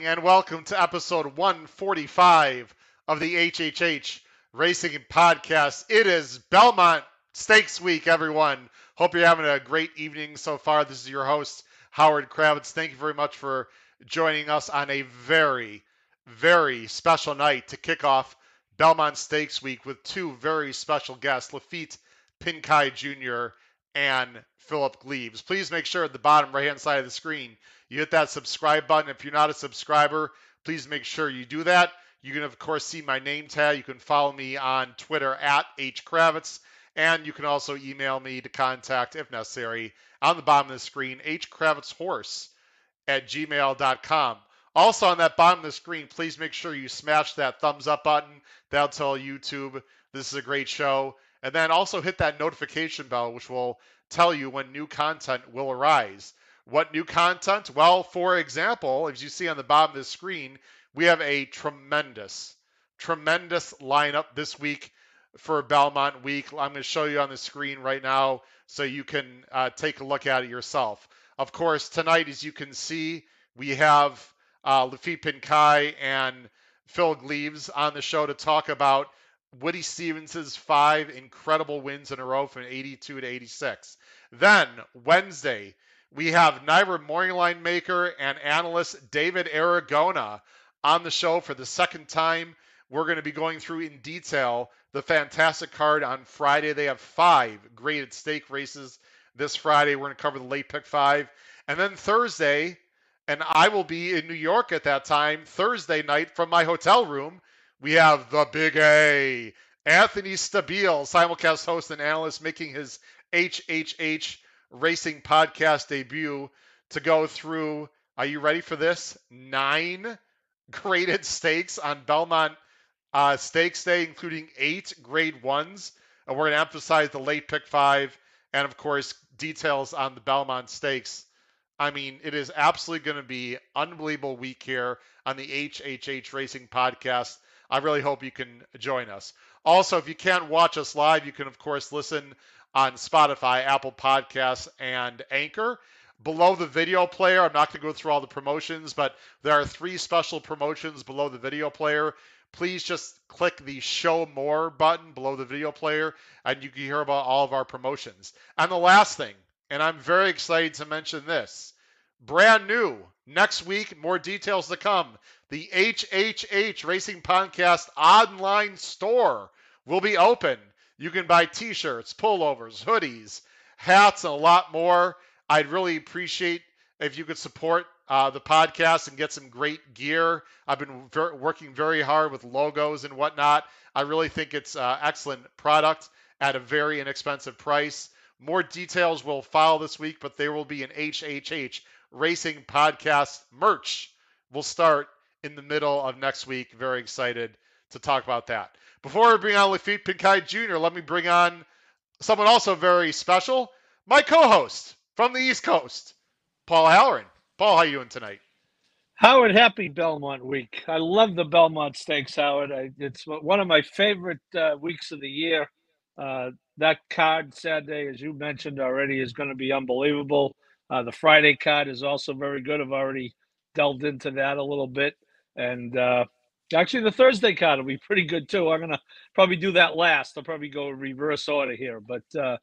evening and welcome to episode 145 of the HHH Racing Podcast. It is Belmont Stakes Week, everyone. Hope you're having a great evening so far. This is your host, Howard Kravets. Thank you very much for joining us on a very, very special night to kick off Belmont Stakes Week with two very special guests, Laffit Pincay Jr. and Philip Gleaves. Please make sure at the bottom right hand side of the screen you hit that subscribe button. If you're not a subscriber, please make sure you do that. You can, of course, see my name tag. You can follow me on Twitter at hkravets, and you can also email me to contact, if necessary, on the bottom of the screen, hkravetshorse at gmail.com. Also, on that bottom of the screen, please make sure you smash that thumbs up button. That'll tell YouTube this is a great show. And then also hit that notification bell, which will tell you when new content will arise. What new content? Well, for example, as you see on the bottom of the screen, we have a tremendous, tremendous lineup this week for Belmont Week. I'm going to show you on the screen right now so you can uh, take a look at it yourself. Of course, tonight, as you can see, we have uh, Laffit Pincay and Phil Gleaves on the show to talk about Woody Stephens's five incredible wins in a row from 82 to 86. Then Wednesday, we have NYRA morning line maker and analyst David Aragona on the show for the second time. We're going to be going through in detail the fantastic card on Friday. They have five graded stake races this Friday. We're going to cover the late pick five. And then Thursday, and I will be in New York at that time, Thursday night from my hotel room, we have the Big A. Anthony Stabile, simulcast host and analyst, making his HHH Racing podcast debut to go through. Are you ready for this? Nine graded stakes on Belmont uh, Stakes Day, including eight grade ones. And we're going to emphasize the late pick five and, of course, details on the Belmont Stakes. I mean, it is absolutely going to be unbelievable week here on the HHH Racing podcast. I really hope you can join us. Also, if you can't watch us live, you can, of course, listen on Spotify, Apple Podcasts, and Anchor. Below the video player, I'm not going to go through all the promotions, but there are three special promotions below the video player. Please just click the show more button below the video player, and you can hear about all of our promotions. And the last thing, and I'm very excited to mention this brand new next week, more details to come. The HHH Racing Podcast online store will be open. You can buy t shirts, pullovers, hoodies, hats, and a lot more. I'd really appreciate if you could support uh, the podcast and get some great gear. I've been ver- working very hard with logos and whatnot. I really think it's uh, excellent product at a very inexpensive price. More details will follow this week, but there will be an HHH Racing Podcast merch. We'll start in the middle of next week. Very excited to talk about that. Before we bring on Laffit Pincay Jr., let me bring on someone also very special, my co-host from the East Coast, Paul Halloran. Paul, how are you doing tonight? Howard, happy Belmont week. I love the Belmont Stakes, Howard. I, it's one of my favorite uh, weeks of the year. Uh, that card Saturday, as you mentioned already, is going to be unbelievable. Uh, the Friday card is also very good. I've already delved into that a little bit. And uh, Actually, the Thursday card will be pretty good too. I'm gonna probably do that last. I'll probably go reverse order here, but uh,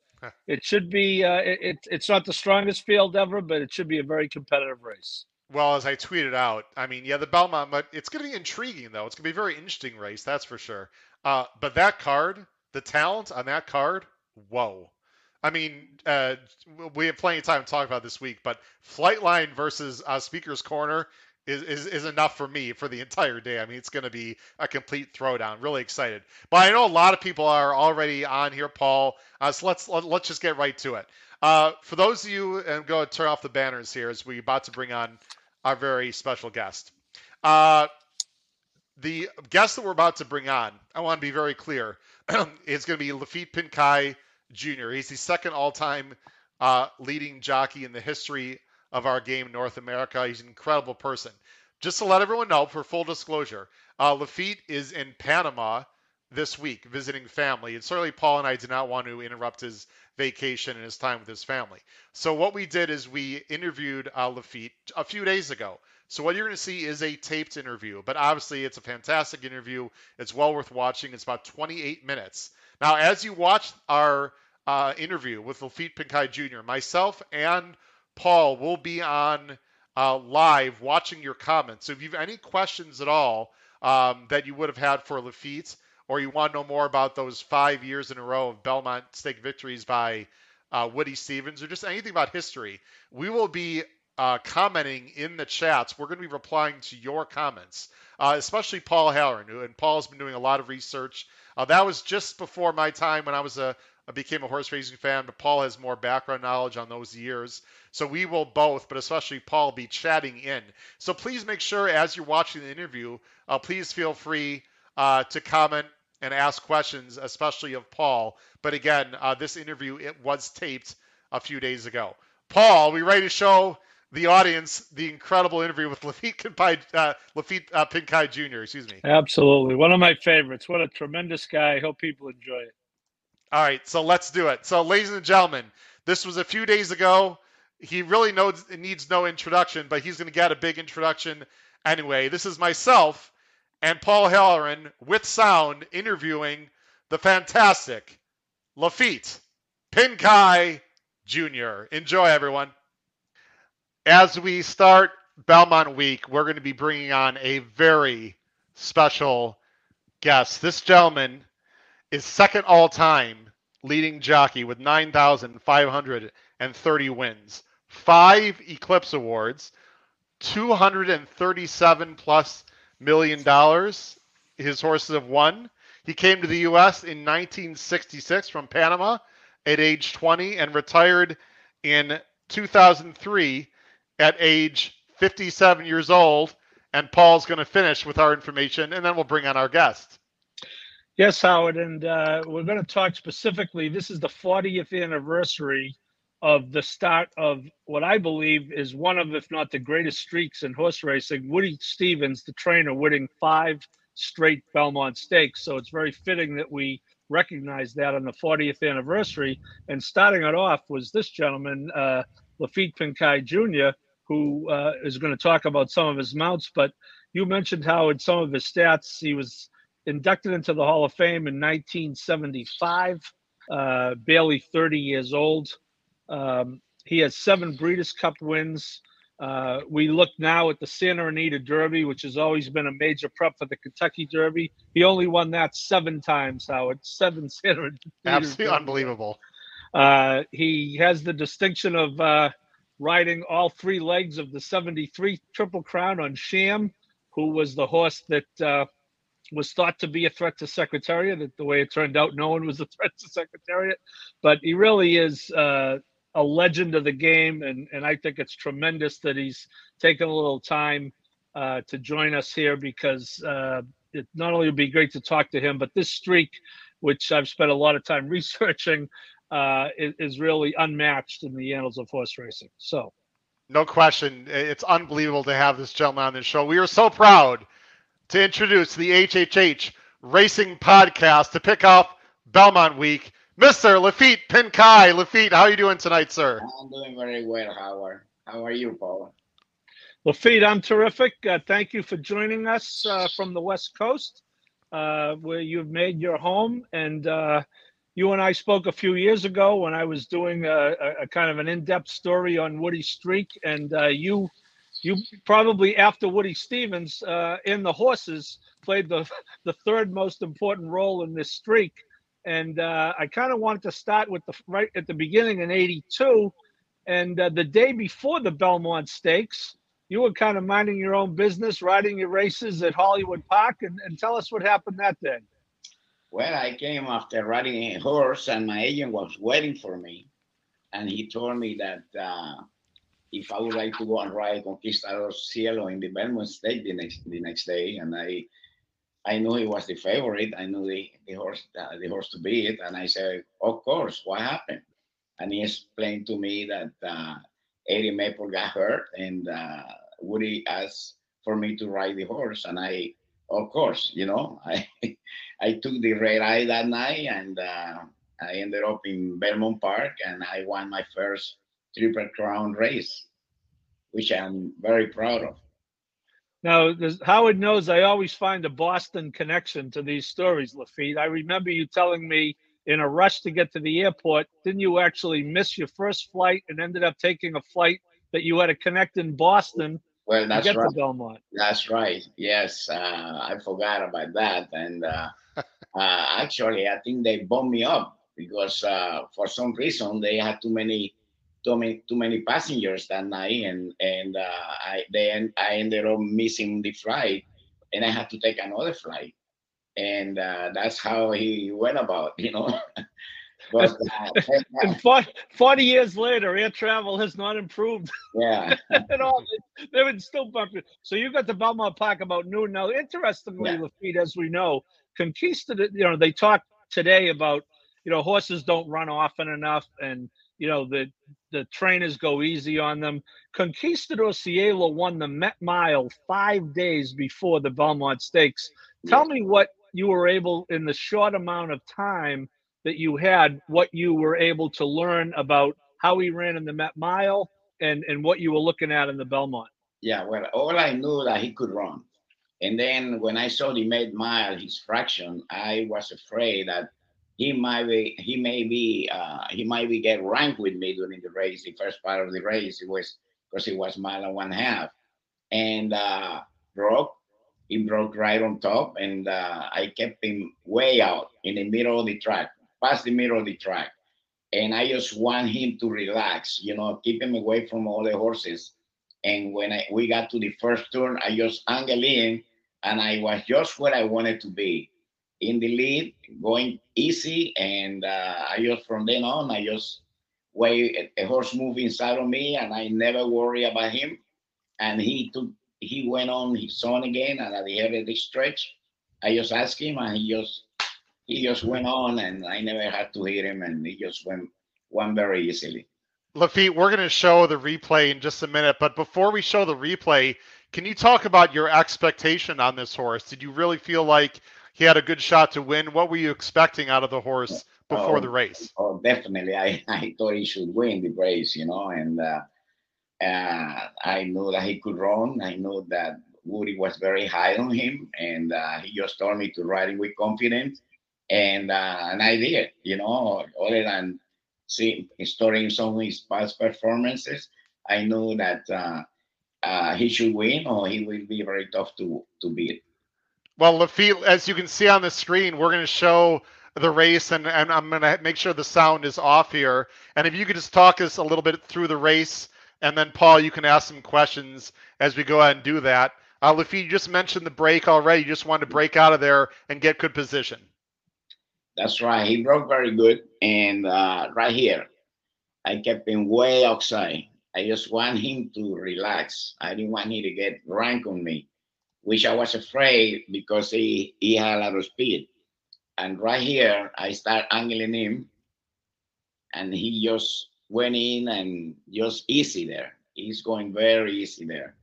it should be. Uh, it, it's not the strongest field ever, but it should be a very competitive race. Well, as I tweeted out, I mean, yeah, the Belmont, but it's to be intriguing though. It's going to be a very interesting race, that's for sure. Uh, but that card, the talent on that card, whoa. I mean, uh, we have plenty of time to talk about this week, but Flightline versus uh, Speaker's Corner is, is, is enough for me for the entire day. I mean, it's going to be a complete throwdown. Really excited. But I know a lot of people are already on here, Paul. Uh, so let's let, us let us just get right to it. Uh, for those of you, and go and turn off the banners here as we're about to bring on our very special guest. Uh, the guest that we're about to bring on, I want to be very clear, is going to be Laffit Pincay Jr. He's the second all-time uh, leading jockey in the history of our game North America. He's an incredible person. Just to let everyone know, for full disclosure, uh, Laffit is in Panama this week visiting family. And certainly Paul and I did not want to interrupt his vacation and his time with his family. So what we did is we interviewed uh, Laffit a few days ago So what you're going to see is a taped interview, but obviously it's a fantastic interview. It's well worth watching. It's about 28 minutes. Now, as you watch our uh, interview with Laffit Pincay Jr., myself and Paul will be on uh, live watching your comments. So if you have any questions at all um, that you would have had for Laffit, or you want to know more about those five years in a row of Belmont stake victories by uh, Woody Stephens, or just anything about history, we will be uh, commenting in the chats. We're going to be replying to your comments, uh, especially Paul Halloran, who, and Paul's been doing a lot of research. Uh, that was just before my time when I was a I became a horse racing fan, but Paul has more background knowledge on those years. So we will both, but especially Paul, be chatting in. So please make sure as you're watching the interview, uh, please feel free uh, to comment and ask questions, especially of Paul. But again, uh, this interview it was taped a few days ago. Paul, we ready to show the audience the incredible interview with Laffit, Pincay, uh, Laffit uh, Pincay Jr. Excuse me. Absolutely, one of my favorites. What a tremendous guy. I hope people enjoy it. All right, so let's do it. So, ladies and gentlemen, this was a few days ago. He really knows needs no introduction, but he's going to get a big introduction anyway. This is myself and Paul Halloran with sound interviewing the fantastic Laffit Pincay Jr. Enjoy, everyone. As we start Belmont Week, we're going to be bringing on a very special guest. This gentleman is second all time leading jockey with 9,530 wins, five Eclipse Awards, 237 plus million dollars his horses have won. He came to the U.S. in 1966 from Panama at age 20 and retired in 2003 at age 57 years old. And Paul's going to finish with our information, and then we'll bring on our guest. Yes, Howard, and uh, we're going to talk specifically. This is the 40th anniversary of the start of what I believe is one of, if not the greatest streaks in horse racing. Woody Stephens, the trainer, winning five straight Belmont Stakes. So it's very fitting that we recognize that on the 40th anniversary. And starting it off was this gentleman, uh, Laffit Pincay Jr., who uh, is going to talk about some of his mounts. But you mentioned how in some of his stats, he was inducted into the Hall of Fame in 1975, uh, barely 30 years old. Um, he has seven Breeders' Cup wins. Uh, we look now at the Santa Anita Derby, which has always been a major prep for the Kentucky Derby. He only won that seven times, Howard. Seven Santa Anita. Absolutely Derby. unbelievable. Uh, he has the distinction of uh, riding all three legs of the 73 Triple Crown on Sham, who was the horse that uh, was thought to be a threat to Secretariat. That the way it turned out, no one was a threat to Secretariat. But he really is uh, a legend of the game, and and I think it's tremendous that he's taken a little time uh, to join us here because uh, it not only would be great to talk to him, but this streak, which I've spent a lot of time researching, uh, is, is really unmatched in the annals of horse racing. So. No question. It's unbelievable to have this gentleman on the show. We are so proud to introduce the HHH Racing Podcast to pick off Belmont Week. Mr. Laffit Pincay. Laffit, how are you doing tonight, sir? I'm doing very well, Howard. How are you, Paul? Laffit, I'm terrific. Uh, thank you for joining us uh, from the West Coast, uh, where you've made your home. And uh, you and I spoke a few years ago when I was doing a, a kind of an in-depth story on Woody Streak, and uh, you you probably after Woody Stephens uh, in the horses played the the third most important role in this streak. And uh, I kind of wanted to start with the right at the beginning in '82, and uh, the day before the Belmont Stakes, you were kind of minding your own business, riding your races at Hollywood Park, and, and tell us what happened that day. Well, I came after riding a horse, and my agent was waiting for me, and he told me that uh, if I would like to go and ride Conquistador Cielo in the Belmont State the next the next day, and I I knew he was the favorite. I knew the, the horse uh, the horse to beat, and I said, of course. What happened? And he explained to me that uh, Eddie Maple got hurt, and uh, Woody asked for me to ride the horse, and I, of course, you know, I I took the red eye that night, and uh, I ended up in Belmont Park, and I won my first Triple Crown race, which I'm very proud of. Now, Howard knows I always find a Boston connection to these stories, Laffit. I remember you telling me in a rush to get to the airport, didn't you actually miss your first flight and ended up taking a flight that you had to connect in Boston well, that's to get right. to Belmont? That's right. Yes, uh, I forgot about that. And uh, uh, actually, I think they bumped me up because uh, for some reason they had too many too many too many passengers that night, and and uh, I then I ended up missing the flight, and I had to take another flight, and uh, that's how he went about, you know. but uh, And 40, 40 years later, air travel has not improved yeah, at all. They, would still bump. So you got to Belmont Park about noon. Now, interestingly, Yeah. Laffit, as we know, Conquistador, you know, they talk today about, you know, horses don't run often enough and, you know, the the trainers go easy on them. Conquistador Cielo won the Met Mile five days before the Belmont Stakes. Tell me what you were able in the short amount of time that you had, what you were able to learn about how he ran in the Met Mile and and what you were looking at in the Belmont. Yeah, well, all I knew that he could run. And then when I saw the Met Mile, his fraction, I was afraid that he might be, he may be, uh, he might be get ranked with me during the race. The first part of the race, it was because it was mile and one half, and uh, broke. He broke right on top, and uh, I kept him way out in the middle of the track, past the middle of the track. And I just want him to relax, you know, keep him away from all the horses. And when I, we got to the first turn, I just angled in and I was just where I wanted to be in the lead, going easy. And uh, I just, from then on, I just wait a, horse move inside of me and I never worry about him. And he took, he went on his own again. And at the end of the stretch, I just asked him and he just, he just went on and I never had to hit him and he just went, went very easily. Laffit, we're going to show the replay in just a minute, but before we show the replay, can you talk about your expectation on this horse? Did you really feel like he had a good shot to win? What were you expecting out of the horse before Oh. the race? Oh, definitely. I, I thought he should win the race, you know, and uh, uh, I knew that he could run. I knew that Woody was very high on him, and uh, he just told me to ride him with confidence, and uh, and I did, you know. Other than see studying some of his past performances, I knew that uh, uh, he should win, or he will be very tough to to beat. Well, Laffit, as you can see on the screen, we're going to show the race, and, and I'm going to make sure the sound is off here. And if you could just talk us a little bit through the race, and then Paul, you can ask some questions as we go ahead and do that. Uh, Laffit, you just mentioned the break already. You just wanted to break out of there and get good position. That's right. He broke very good. And uh, right here, I kept him way outside. I just want him to relax. I didn't want him to get rank on me, which I was afraid because he, he had a lot of speed. And right here, I start angling him, and he just went in and just easy there. He's going very easy there.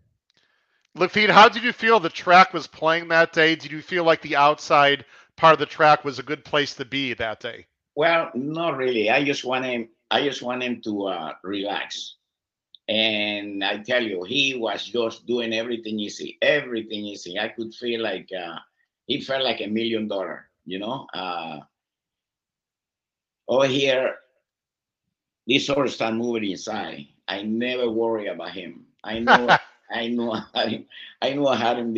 Laffit, how did you feel the track was playing that day? Did you feel like the outside part of the track was a good place to be that day? Well, not really. I just want him. I just want him to uh, relax. And I tell you, he was just doing everything easy, everything easy. I could feel like uh, he felt like a million dollar. You know, uh, over here, this all start moving inside. I never worry about him. I know. I know. I had him. I know I had him.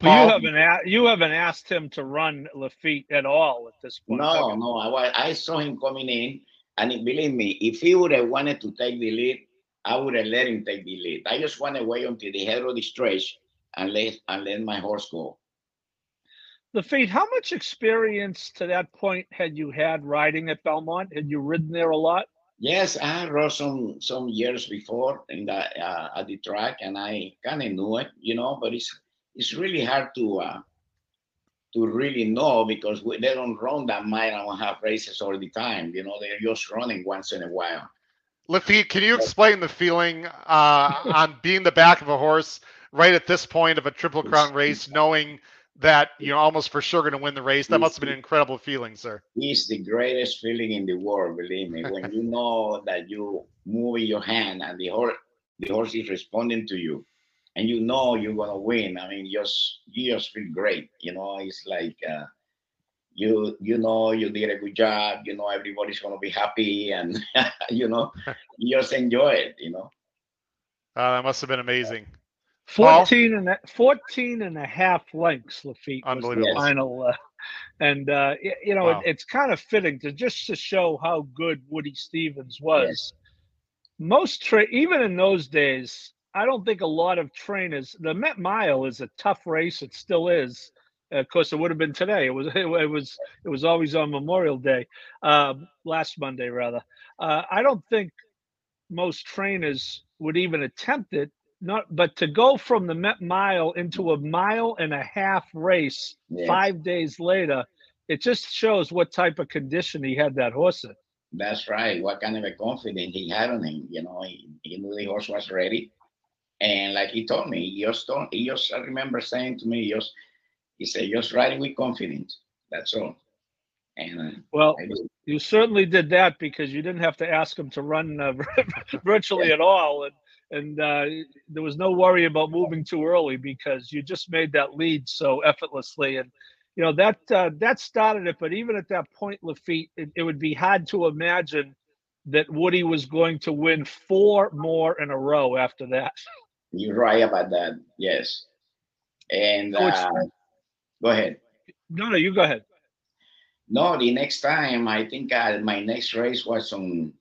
But Paul- you haven't a- you haven't asked him to run Laffit at all at this point. No, no. I I saw him coming in, and believe me, if he would have wanted to take the lead, I would have let him take the lead. I just want to wait until the head of the stretch and let and let my horse go. The Laffit, how much experience to that point had you had riding at Belmont? Had you ridden there a lot? Yes, I had rode some some years before in the uh, at the track, and I kind of knew it, you know. But it's it's really hard to uh, to really know because we, they don't run that mile and a half races all the time. You know, they're just running once in a while. Laffit, can you explain the feeling uh, on being the back of a horse right at this point of a Triple Crown race, knowing that you're almost for sure going to win the race? That must have been an incredible feeling, sir. It's the greatest feeling in the world, believe me. When you know that you moving your hand and the horse the horse is responding to you. And you know you're gonna win. I mean, just you just feel great. You know, it's like uh, you you know you did a good job. You know everybody's gonna be happy, and you know you just enjoy it. You know. Uh, that must have been amazing. 14 and, a, 14 and a half lengths, Laffit was the Unbelievable. final. Uh, and, uh, you know, Wow. it, it's kind of fitting to just to show how good Woody Stephens was. Most, tra- even in those days, I don't think a lot of trainers, the Met Mile is a tough race. It still is. Of course, it would have been today. It was, it, was, it was always on Memorial Day, um, last Monday, rather. Uh, I don't think most trainers would even attempt it not but to go from the Met Mile into a mile and a half race Yeah. five days later, it just shows what type of condition he had that horse in. That's right. What kind of a confidence he had on him. You know, he, he knew the horse was ready. And like he told me, he just told, he just I remember saying to me, just he said, just riding with confidence. That's all. And uh, Well, did. you certainly did that because you didn't have to ask him to run uh, virtually at all, and and uh, there was no worry about moving too early because you just made that lead so effortlessly, and you know that uh, that started it. But even at that point, Laffit, it, it would be hard to imagine that Woody was going to win four more in a row after that. you're right about that. Yes. And it's- uh, go ahead. No, no, you go ahead. No, the next time I think uh, my next race was on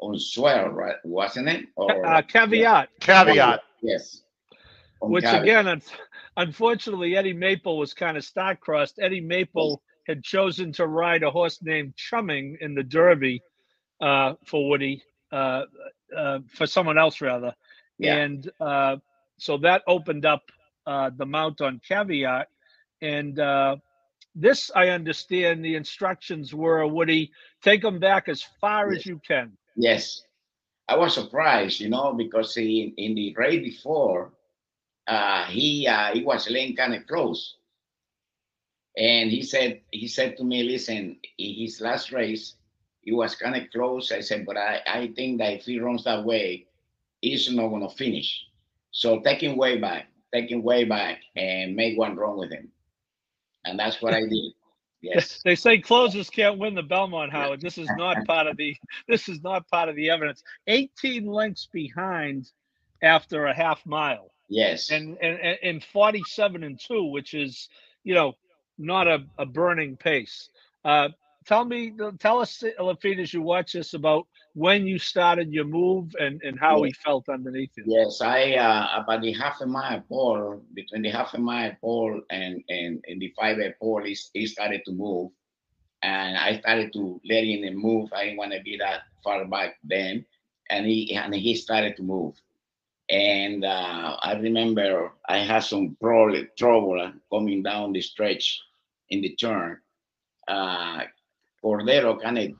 on Swale, right? Wasn't it? Or Uh, caveat. Caveat. yes. On Which Caveat. again, un- unfortunately, Eddie Maple was kind of star-crossed. Eddie Maple had chosen to ride a horse named Chumming in the Derby uh, for Woody, uh, uh, for someone else rather, Yeah. and uh, so that opened up uh, the mount on Caveat. And uh, this, I understand, the instructions were Woody, take them back as far as you can. Yes, I was surprised, you know, because in, in the race before, uh, he uh, he was laying kind of close, and he said he said to me, "Listen, in his last race, he was kind of close." I said, "But I I think that if he runs that way, he's not gonna finish. So take him way back, take him way back, and make one wrong with him." And that's what I did. Yes. They say closers can't win the Belmont, Howard. This is not part of the this is not part of the evidence. 18 lengths behind after a half mile. Yes. And and and- and 47 and 2, which is, you know, not a, a burning pace. Uh tell me tell us Laffit as you watch this about when you started your move and, and how he felt underneath you. Yes, I uh, about the half a mile pole between the half a mile pole and and, and the five a pole, he, he started to move, and I started to letting him move. I didn't want to be that far back then, and he and he started to move, and uh, I remember I had some probably trouble coming down the stretch in the turn. Uh, Cordero kind of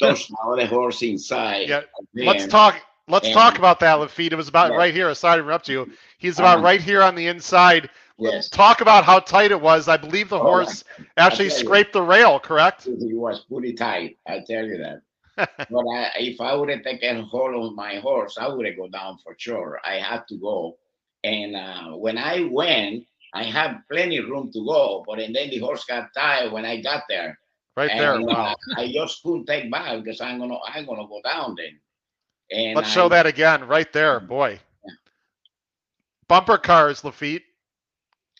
my other horse inside. Yeah, and Let's talk. Let's and- talk about that, Laffit. It was about Yeah. right here. Sorry to interrupt you. He's about Uh-huh. right here on the inside. Yes. Talk about how tight it was. I believe the Oh, horse actually tell you. scraped the rail. Correct? He was pretty tight, I tell you that. but I, if I would have taken hold of my horse, I would have go down for sure. I had to go, and uh, when I went, I had plenty of room to go. But and then the horse got tired when I got there, Right and there. uh, I just couldn't take back because I'm gonna I'm gonna go down then. And Let's I- show that again. Right there, boy. Bumper cars, Laffit.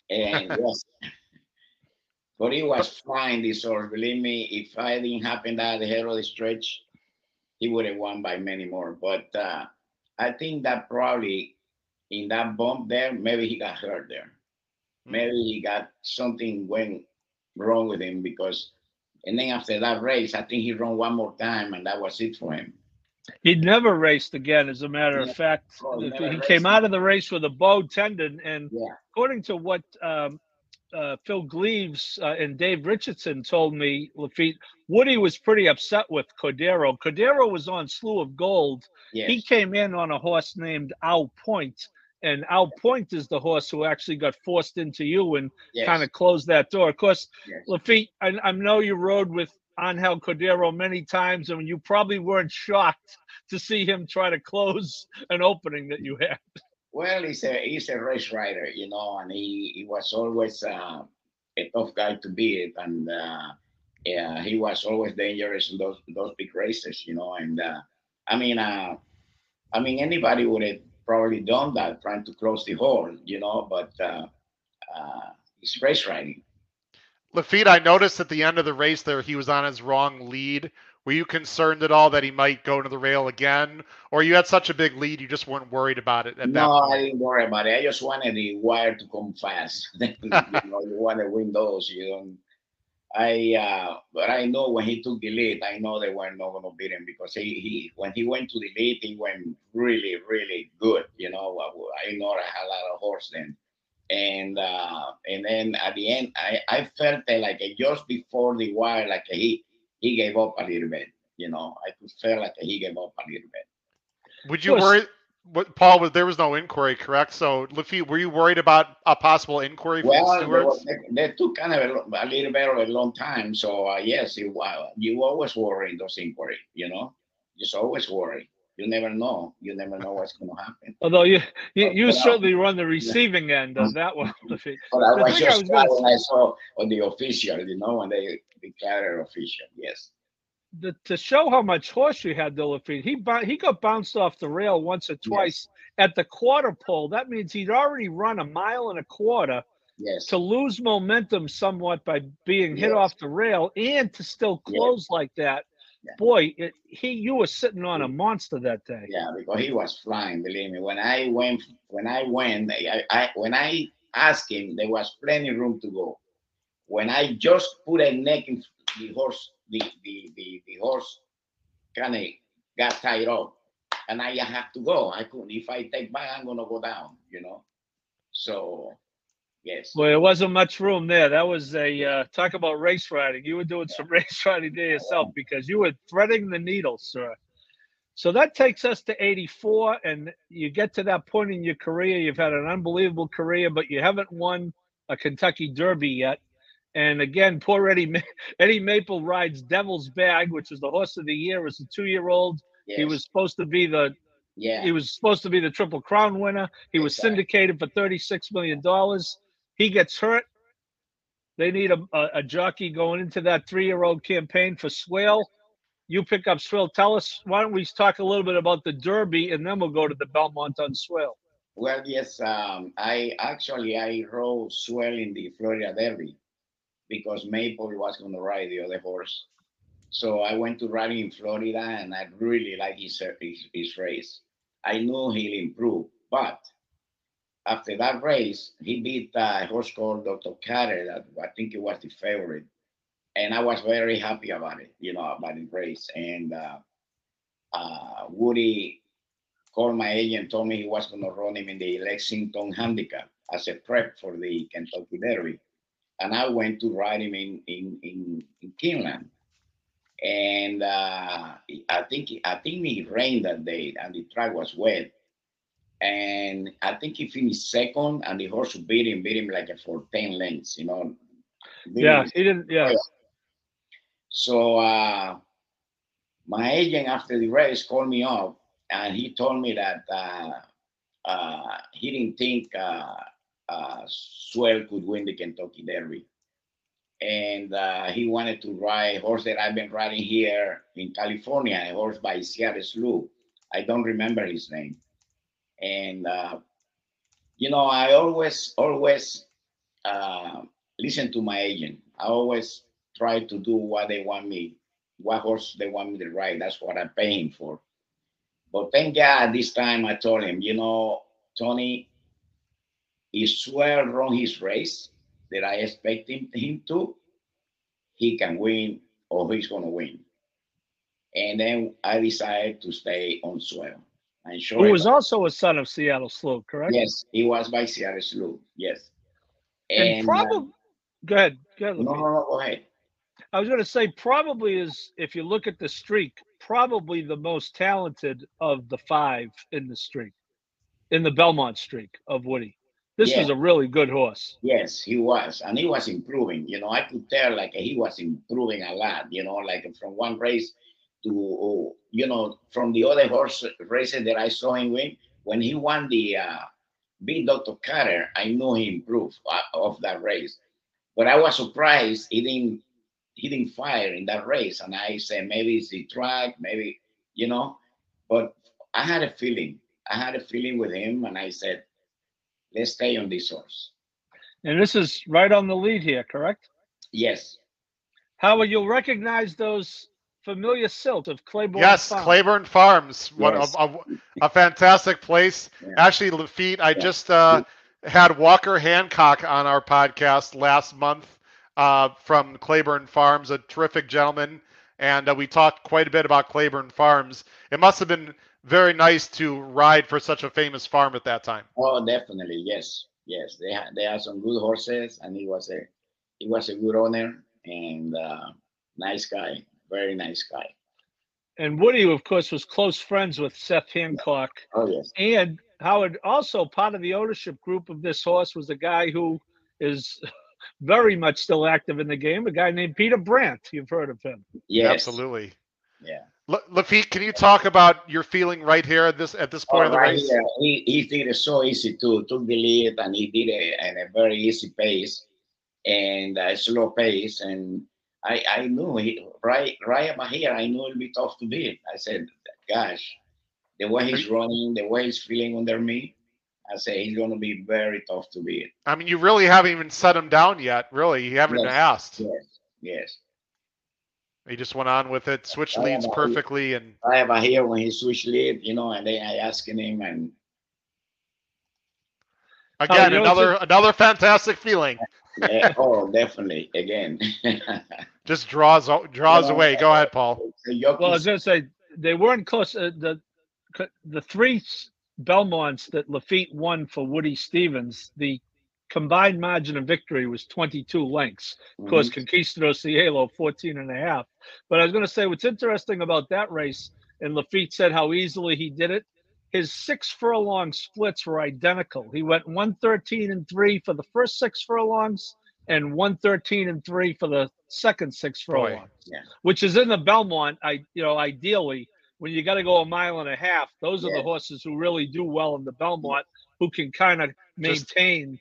And yes, but he was flying this horse. Believe me, if I didn't happen that ahead of the stretch, he would have won by many more. But uh, I think that probably in that bump there, maybe he got hurt there. Maybe he got something went wrong with him because, and then after that race, I think he ran one more time and that was it for him. He'd never raced again, as a matter Yeah. of fact. Oh, he he came raced. out of the race with a bowed tendon, and Yeah. according to what um, uh, Phil Gleaves uh, and Dave Richardson told me, Laffit, Woody was pretty upset with Cordero. Cordero was on Slew o' Gold. Yes. He came in on a horse named Au Point, and Au Point is the horse who actually got forced into you and yes. kind of closed that door. Of course, yes. Laffit, I, I know you rode with Angel Cordero many times, and you probably weren't shocked to see him try to close an opening that you had. Well, he's a he's a race rider, you know, and he, he was always uh, a tough guy to beat, and uh, yeah, he was always dangerous in those those big races, you know. And uh, I mean, uh, I mean, anybody would have probably done that, trying to close the hole, you know. But uh, uh, it's race riding. Laffit, I noticed at the end of the race there he was on his wrong lead. Were you concerned at all that he might go to the rail again, or you had such a big lead you just weren't worried about it at that No. I didn't worry about it. I just wanted the wire to come fast. you know, you want to win those. You don't. I uh, but I know when he took the lead, I know they were not going to beat him because he, he when he went to the lead, he went really really good. You know, I, I know I had a lot of horse then, and uh, and then at the end, I I felt that like just before the wire, like he he gave up a little bit. You know, I could feel like he gave up a little bit. Would you worry? What Paul was there was no inquiry, correct? So Laffit, were you worried about a possible inquiry from Well, the stewards? they, they took kind of a, a little bit of a long time. So uh, yes, you, uh, you always worry in those inquiry. You know, just always worry. You never know. You never know what's going to happen. Although you you, you But, certainly run the receiving end of that one. Laffit. But I The was thing I was when I saw on the official. You know, when they declared official. Yes. The, to show how much horse you had, Laffit, he he got bounced off the rail once or twice at the quarter pole. That means he'd already run a mile and a quarter Yes. to lose momentum somewhat by being hit Yes. off the rail and to still close like that. Boy, it, he you were sitting on a monster that day. Yeah, because he was flying. Believe me, when I went, when I went, I, I when I asked him, there was plenty room to go. When I just put a neck in the horse, the the the, the horse kind of got tied up, and I have to go. I couldn't. If I take back, I'm gonna go down. You know. So, yes. Well, there wasn't much room there. That was a uh, talk about race riding. You were doing some race riding there yourself because you were threading the needle, sir. So that takes us to 84, and you get to that point in your career. You've had an unbelievable career, but you haven't won a Kentucky Derby yet. And again, poor Eddie Ma- Eddie Maple rides Devil's Bag, which is the horse of the year Was a two-year-old. yes. He was supposed to be the Yeah. he was supposed to be the Triple Crown winner. He was syndicated for $36 million. He gets hurt. They need a, a, a jockey going into that three year old campaign for Swale. You pick up Swale. Tell us, why don't we talk a little bit about the Derby and then we'll go to the Belmont on Swale. Well, yes, um, I actually I rode Swale in the Florida Derby because Maple was going to ride the other horse. So I went to riding in Florida, and I really like his, his his race. I knew he'll improve, but after that race, he beat uh, a horse called Dr. Carter. That I think it was the favorite, and I was very happy about it. You know about the race, and uh, uh, Woody called my agent, told me he was going to run him in the Lexington Handicap as a prep for the Kentucky Derby. And I went to ride him in in in, in Keeneland. And uh, I think I think it rained that day and the track was wet. And I think he finished second and the horse beat him, beat him like a for 10 lengths, you know. Yeah, he didn't. Yeah. so uh, my agent after the race called me up and he told me that uh, uh, he didn't think uh, Swale could win the Kentucky Derby. And uh, he wanted to ride a horse that I've been riding here in California, a horse by Sierra Slew. I don't remember his name. And, uh, you know, I always, always uh, listen to my agent. I always try to do what they want me, what horse they want me to ride. That's what I'm paying for. But thank God this time I told him, you know, Tony, if Swale run his race that I expect him, him to, he can win or he's gonna win. And then I decided to stay on Swale. And sure Who was also a son of Seattle Slew, correct? yes, he was by Seattle Slew. Yes. And, uh, probably, go ahead. Go ahead no, no, no, go ahead. I was going to say probably is if you look at the streak, probably the most talented of the five in the streak, in the Belmont streak of Woody. This Yeah. was a really good horse. Yes, he was, and he was improving. You know, I could tell like he was improving a lot. You know, like from one race to you know from the other horse races that I saw him win. When he won the uh, beat Dr. Carter, I knew he improved uh, of that race. But I was surprised he didn't he didn't fire in that race. And I said maybe it's the track, maybe you know. But I had a feeling. I had a feeling with him, and I said, let's stay on this horse. And this is right on the lead here, correct? Yes. Howard, you'll recognize those familiar silt of Claiborne. Farms? Yes, Farm. Claiborne Farms. What Yes. a, a, a fantastic place. Yeah. Actually, Laffit, I just uh, had Walker Hancock on our podcast last month uh, from Claiborne Farms, a terrific gentleman, and uh, we talked quite a bit about Claiborne Farms. It must have been very nice to ride for such a famous farm at that time. Oh, definitely. Yes. Yes. They had they had some good horses, and he was a he was a good owner and uh, nice guy. Very nice guy. And Woody, of course, was close friends with Seth Hancock. Oh yes. And Howard, also part of the ownership group of this horse was a guy who is very much still active in the game, a guy named Peter Brant. You've heard of him. Yes. Absolutely. Yeah. La- Laffit, can you talk about your feeling right here at this at this point Oh, of the right race? here, he, he did it so easy to the lead and he did it at a very easy pace and a slow pace. And I I knew he right right about here. I knew it'd be tough to beat. I said, "Gosh, the way he's running, the way he's feeling under me, I said he's gonna be very tough to beat." I mean, you really haven't even set him down yet. Really, you haven't Yes. asked. Yes, yes. He just went on with it, switched leads perfectly, and I have a here when he switched lead, you know, and then I asking him, and again, you know, another another fantastic feeling. yeah, oh, definitely again. Just draws draws Yeah. away. Go ahead, Paul. Well, I was going to say they weren't close. Uh, the the three Belmonts that Laffit won for Woody Stephens, the combined margin of victory was 22 lengths. Of course, Mhm. Conquistador Cielo 14 and a half. But I was going to say what's interesting about that race, and Laffit said how easily he did it. His six furlong splits were identical. He went 113 and three for the first six furlongs and 113 and three for the second six Boy. furlongs, Yeah. which is in the Belmont. I, you know, ideally, when you got to go a mile and a half, those are Yeah. the horses who really do well in the Belmont, who can kind of maintain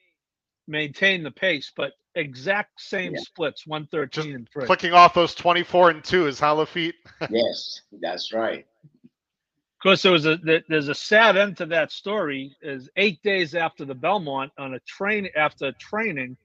maintain the pace. But exact same Yeah. splits, 113 and three. Clicking off those 24 and 2 is huh, Laffit? yes, that's right. Of course, there was a there's a sad end to that story. Is eight days after the Belmont on a train after training,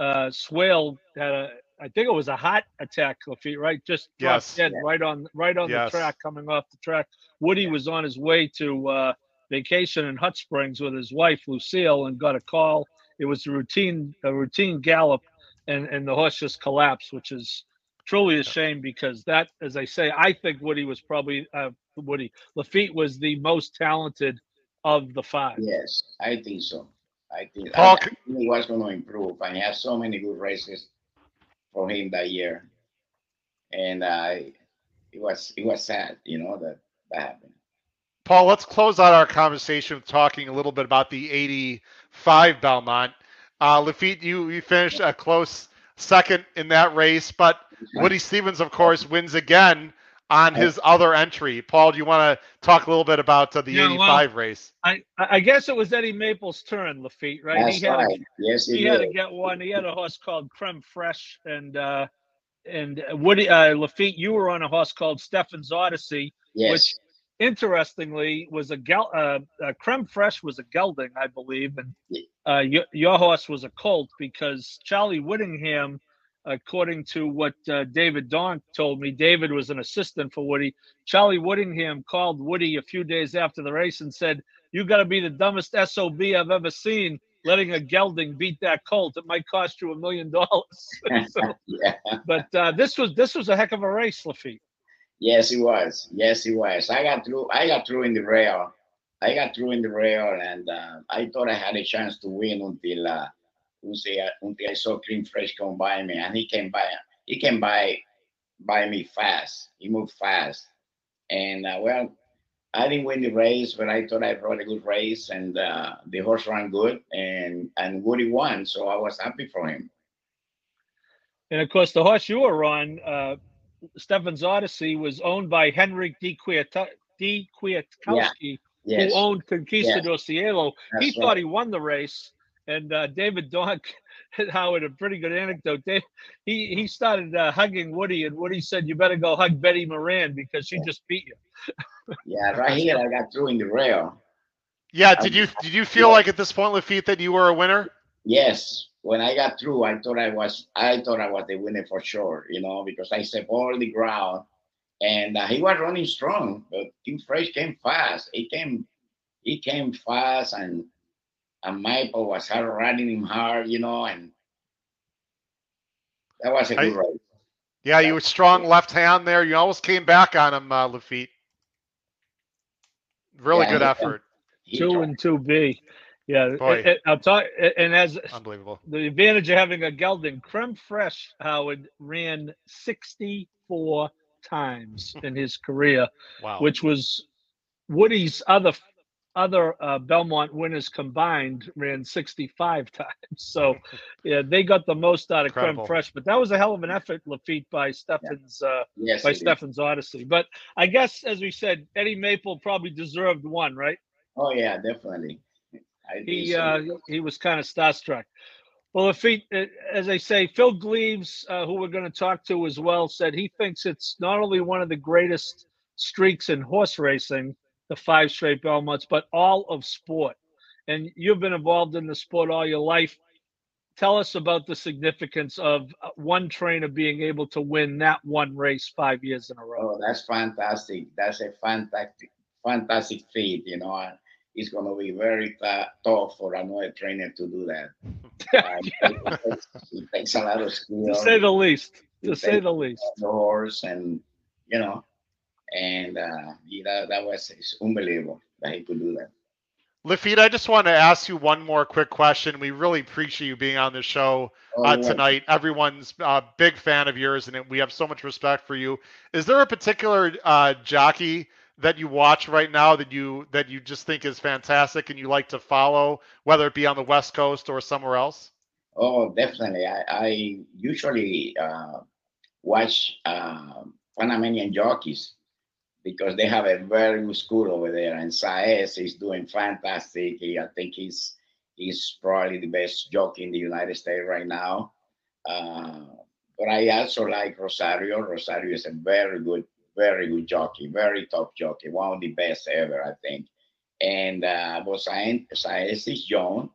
uh, Swale had a I think it was a heart attack, Laffit, right? Just Yes. dead Yeah. right on right on Yes. the track, coming off the track. Woody Yeah. was on his way to uh, vacation in Hot Springs with his wife Lucille, and got a call. It was a routine a routine gallop, and and the horse just collapsed, which is truly a shame because that, as I say, I think Woody was probably uh, Woody Laffit was the most talented of the five. Yes, I think so. I think, Paul, I think he was going to improve, and he had so many good races for him that year, and uh, it was it was sad, you know, that that happened. Paul, let's close out our conversation talking a little bit about the 85 Belmont. Uh, Laffit, you, you finished a close second in that race, but Woody Stephens, of course, wins again on his other entry. Paul, do you want to talk a little bit about uh, the Yeah, well, 85 race? I I guess it was Eddie Maple's turn, Laffit, right? That's he had right. Yes, he he had to get one. He had a horse called Creme Fraiche, and uh, and Woody uh, Laffit, you were on a horse called Stephan's Odyssey. Yes, Interestingly, was a gel uh, uh, Creme Fraiche was a gelding, I believe, and uh, your, your horse was a colt because Charlie Whittingham, according to what uh, David Donk told me, David was an assistant for Woody. Charlie Whittingham called Woody a few days after the race and said, "You got to be the dumbest sob I've ever seen." Letting a gelding beat that colt, it might cost you a million dollars. But uh, this was this was a heck of a race, Laffit. Yes, he was. Yes, he was. I got through. I got through in the rail. I got through in the rail, and uh, I thought I had a chance to win until uh, until, I, until I saw Creme Fraiche come by me, and he came by. He came by by me fast. He moved fast, and uh, well, I didn't win the race, but I thought I rode a good race, and uh, the horse ran good, and and Woody won, so I was happy for him. And of course, the horse you were on, uh, Stephan's Odyssey, was owned by Henryk D. Kwiat- de Kwiatkowski, Yes, who owned Conquistador Cielo. He that's thought he won the race, and uh, David Donk, Howard, a pretty good anecdote. Dave, he he started uh, hugging Woody, and Woody said, "You better go hug Betty Moran because she just beat you." Yeah, right here I got through in the rail. Yeah, did you did you feel Yeah. like at this point, Laffit, that you were a winner? Yes, when I got through, I thought I was I thought I was the winner for sure, you know, because I stepped all the ground, and uh, he was running strong. But Tim Fresh came fast. He came, he came fast, and and Michael was hard riding him hard, you know, and that was a I- good race. Yeah, you were strong left hand there. You almost came back on him, uh, Laffit. Really Yeah, good he- effort. He Two and two B. Yeah, Boy. it- it- I'll talk. And as Unbelievable. the advantage of having a gelding, Creme Fraiche Howard ran 64 times in his career, Wow. which was Woody's other other uh, Belmont winners combined ran 65 times. So yeah, they got the most out of Incredible. Creme Fraiche. But that was a hell of an effort, Laffit, by Stephan's uh, Yes, by he did. Stephan's Odyssey. But I guess as we said, Eddie Maple probably deserved one, right? Oh yeah, definitely. He uh, he was kind of starstruck. Well, if he, as I say, Phil Gleaves, uh, who we're going to talk to as well, said he thinks it's not only one of the greatest streaks in horse racing, the five straight Belmonts, but all of sport. And you've been involved in the sport all your life. Tell us about the significance of uh, one trainer being able to win that one race five years in a row. Oh, that's fantastic. That's a fantastic, fantastic feat. You know, it's going to be very ta- tough for another trainer to do that. Uh, it, takes, it takes a lot of skill. to say the least. To say the least. the horse, and you know, and uh, he, that that was it's unbelievable that he could do that. Laffit, I just want to ask you one more quick question. We really appreciate you being on the show Oh, uh, yeah. tonight. Everyone's a big fan of yours, and we have so much respect for you. Is there a particular uh, jockey that you watch right now that you that you just think is fantastic and you like to follow, whether it be on the West Coast or somewhere else? Oh, definitely. I, I usually uh, watch uh, Panamanian jockeys because they have a very good school over there, and Saez is doing fantastic. He, I think he's he's probably the best jockey in the United States right now. Uh, but I also like Rosario. Rosario is a very good, very good jockey, very top jockey, one of the best ever, I think. And uh, but Saez is young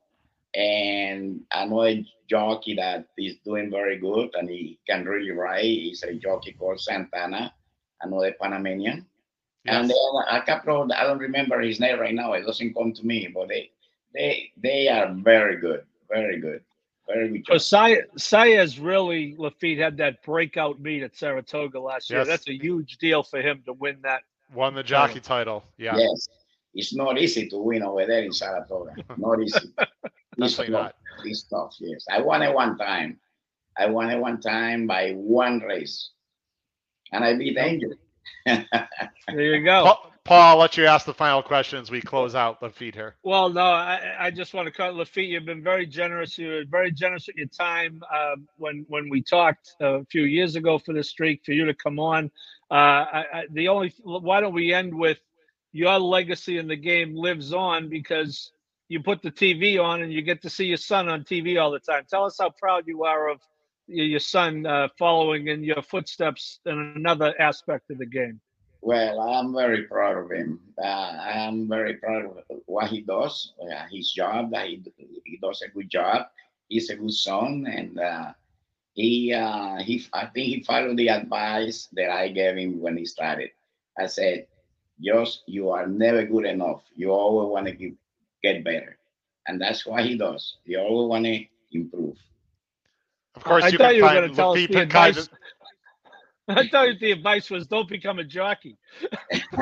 and another jockey that is doing very good and he can really ride is a jockey called Santana, another Panamanian. And Yes. then a couple of I don't remember his name right now. It doesn't come to me, but they they they are very good, very good, very good. So Saez really Laffit had that breakout meet at Saratoga last year. Yes. That's a huge deal for him to win that. Won the jockey title. Yeah. Yes, it's not easy to win over there in Saratoga. Not easy. It's Definitely tough. not. It's tough. Yes, I won it one time. I won it one time by one race, and I beat Angel. There you go. Paul, Paul, I'll let you ask the final question as we close out feed here. Well, no, I, I just want to cut Laffit. You've been very generous. You were very generous with your time um, when when we talked a few years ago for the streak. For you to come on, uh, I, I, the only why don't we end with your legacy in the game lives on because you put the TV on and you get to see your son on TV all the time. Tell us how proud you are of your, your son uh, following in your footsteps in another aspect of the game. Well, I'm very proud of him. Uh, I am very proud of what he does, uh, his job. That he, he does a good job. He's a good son, and uh, he uh, he. I think he followed the advice that I gave him when he started. I said, "Just you are never good enough. You always want to get better," and that's what he does. He always want to improve. Of course, I you thought can you were find going to tell us the and Kaiser- advice. I thought the advice was don't become a jockey.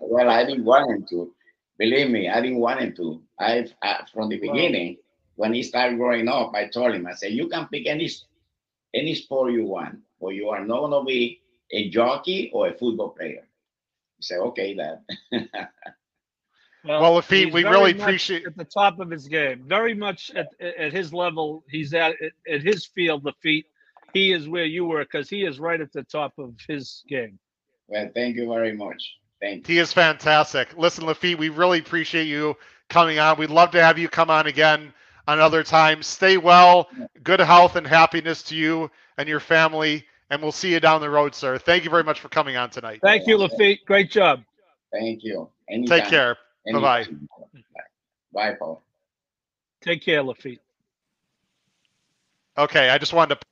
Well, I didn't want him to. Believe me, I didn't want him to. I uh, from the Wow. beginning, when he started growing up, I told him, I said, you can pick any any sport you want, but you are not gonna be a jockey or a football player. He said, okay, Dad. Well, Laffit, he's we really much appreciate- at the top of his game. Very much at, at his level, he's at at his field. Laffit, he is where you were because he is right at the top of his game. well, thank you very much. Thank He is fantastic. Listen, Laffit, we really appreciate you coming on. We'd love to have you come on again another time. Stay well, good health and happiness to you and your family, and we'll see you down the road, sir. Thank you very much for coming on tonight. Thank you, Laffit. Great job. Thank you. Anytime. Take care. Bye-bye. Bye, Paul. Take care, Laffit. Okay, I just wanted to.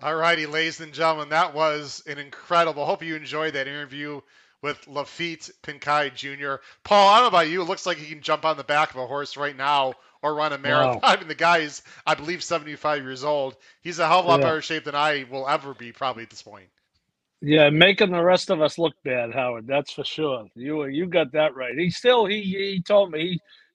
All righty, ladies and gentlemen, that was an incredible. Hope you enjoyed that interview with Laffit Pincay Jr. Paul, I don't know about you. It looks like he can jump on the back of a horse right now or run a marathon. Wow. I mean, the guy is, I believe, 75 years old. He's a hell of a lot Yeah. better shape than I will ever be, probably at this point. Yeah, making the rest of us look bad, Howard. That's for sure. You you got that right. He still he he told me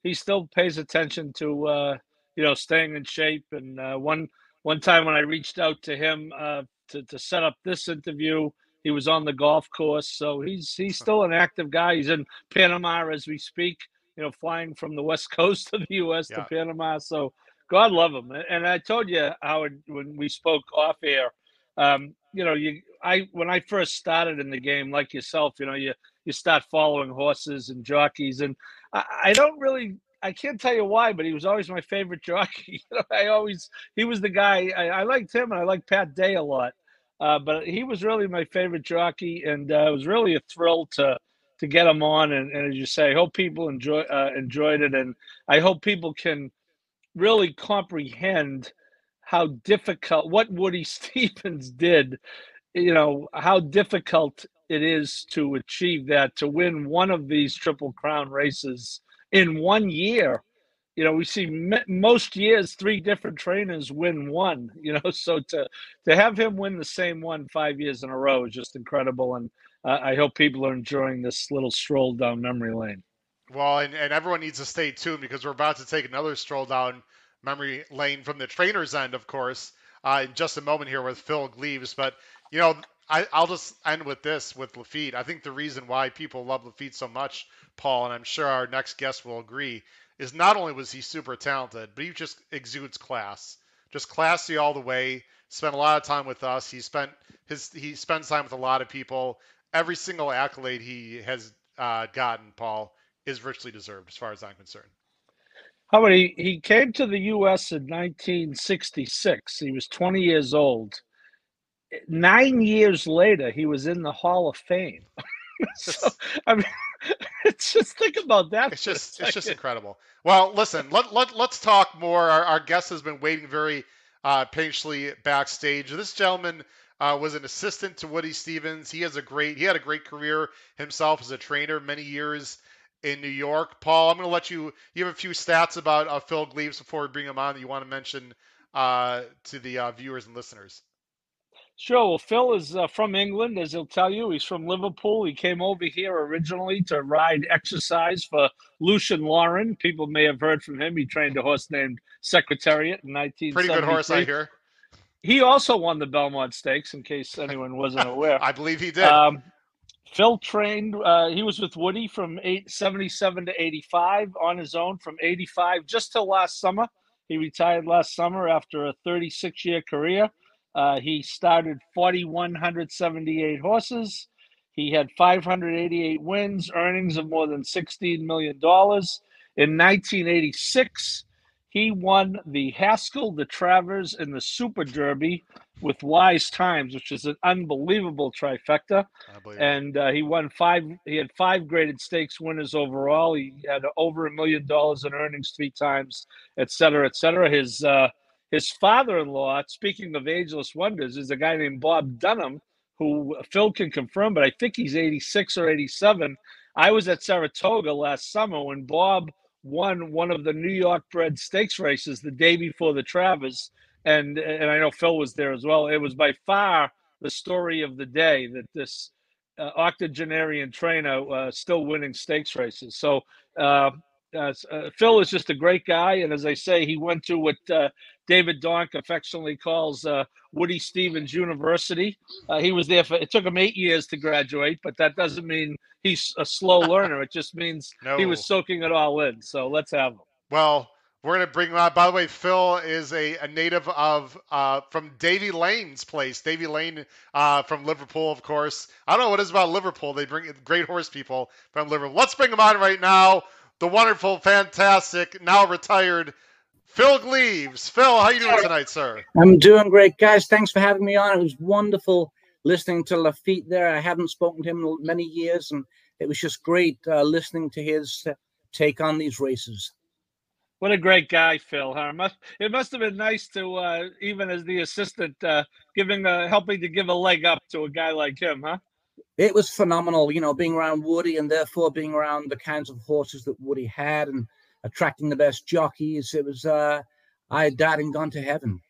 he he still pays attention to uh, you know staying in shape. And uh, one one time when I reached out to him uh, to to set up this interview, he was on the golf course. So he's he's still an active guy. He's in Panama as we speak. You know, flying from the west coast of the U.S. Yeah. to Panama. So God love him. And I told you Howard when we spoke off air. Um, you know, you I when I first started in the game, like yourself, you know, you you start following horses and jockeys, and I, I don't really. I can't tell you why, but he was always my favorite jockey. You know, I always he was the guy. I, I liked him, and I liked Pat Day a lot. Uh, but he was really my favorite jockey, and uh, it was really a thrill to to get him on. And, and as you say, I hope people enjoy uh, enjoyed it, and I hope people can really comprehend how difficult what Woody Stephens did. You know how difficult it is to achieve that to win one of these triple crown races in one year. You know, we see m- most years three different trainers win one. You know, so to to have him win the same one five years in a row is just incredible, and uh, I hope people are enjoying this little stroll down memory lane. Well, and, and everyone needs to stay tuned because we're about to take another stroll down memory lane from the trainer's end, of course, uh, in just a moment here with Phil Gleaves. But, you know, I, I'll just end with this with Laffit. I think the reason why people love Laffit so much, Paul, and I'm sure our next guest will agree, is not only was he super talented, but he just exudes class. Just classy all the way. Spent a lot of time with us. He spent his he spends time with a lot of people. Every single accolade he has uh, gotten, Paul, is richly deserved as far as I'm concerned. Howard, he, he came to the U.S. in 1966. He was 20 years old. Nine years later, he was in the Hall of Fame. so, I mean, it's just think about that. It's just it's just incredible. Well, listen, let, let let's talk more. Our, our guest has been waiting very uh, patiently backstage. This gentleman uh, was an assistant to Woody Stephens. He has a great he had a great career himself as a trainer, many years in New York. Paul, I'm going to let you you have a few stats about uh, Phil Gleaves before we bring him on that you want to mention uh, to the uh, viewers and listeners. Sure. Well, Phil is uh, from England, as he'll tell you. He's from Liverpool. He came over here originally to ride exercise for Lucien Laurin. People may have heard from him. He trained a horse named Secretariat in 1973. Pretty good horse, I hear. He also won the Belmont Stakes, in case anyone wasn't aware. I believe he did. Um, Phil trained. Uh, he was with Woody from eight, 77 to 85 on his own from 85 just till last summer. He retired last summer after a 36 year career. Uh, he started 4,178 horses. He had 588 wins, earnings of more than $16 million. In 1986, he won the Haskell, the Travers, and the Super Derby with Wise Times, which is an unbelievable trifecta. And uh, he won five. He had five graded stakes winners overall. He had over a million dollars in earnings three times, et cetera, et cetera. His uh, his father-in-law, speaking of ageless wonders, is a guy named Bob Dunham, who Phil can confirm, but I think he's 86 or 87. I was at Saratoga last summer when Bob won one of the New York bred stakes races the day before the Travers, and and I know Phil was there as well. It was by far the story of the day that this uh, octogenarian trainer uh, still winning stakes races. So uh, uh, Phil is just a great guy, and as I say, he went to what uh, David Donk affectionately calls uh, Woody Stephens University. Uh, he was there for it took him eight years to graduate, but that doesn't mean he's a slow learner. It just means No. he was soaking it all in. So let's have him. Well, We're gonna bring him. By the way, Phil is a, a native of uh, from Davy Lane's place. Davy Lane uh, from Liverpool, of course. I don't know what it is about Liverpool. They bring great horse people from Liverpool. Let's bring him on right now. The wonderful, fantastic, now retired Phil Gleaves. Phil, how you doing tonight, sir? I'm doing great, guys. Thanks for having me on. It was wonderful listening to Laffit there. I haven't spoken to him in many years, and it was just great uh, listening to his uh, take on these races. What a great guy, Phil. Huh? It must, it must have been nice to, uh, even as the assistant, uh, giving a, helping to give a leg up to a guy like him, huh? It was phenomenal, you know, being around Woody and therefore being around the kinds of horses that Woody had and attracting the best jockeys. It was, uh, I had died and gone to heaven.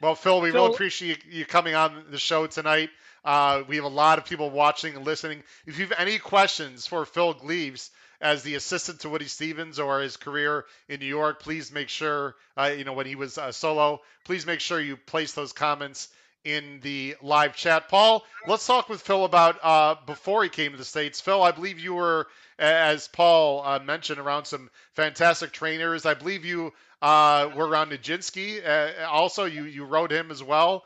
Well, Phil, we Phil, really appreciate you coming on the show tonight. Uh, we have a lot of people watching and listening. If you have any questions for Phil Gleaves, as the assistant to Woody Stephens or his career in New York, please make sure, uh, you know, when he was uh, solo, please make sure you place those comments in the live chat. Paul, let's talk with Phil about uh, before he came to the States. Phil, I believe you were, as Paul uh, mentioned, around some fantastic trainers. I believe you uh, were around Nijinsky. Uh, also, you, you rode him as well.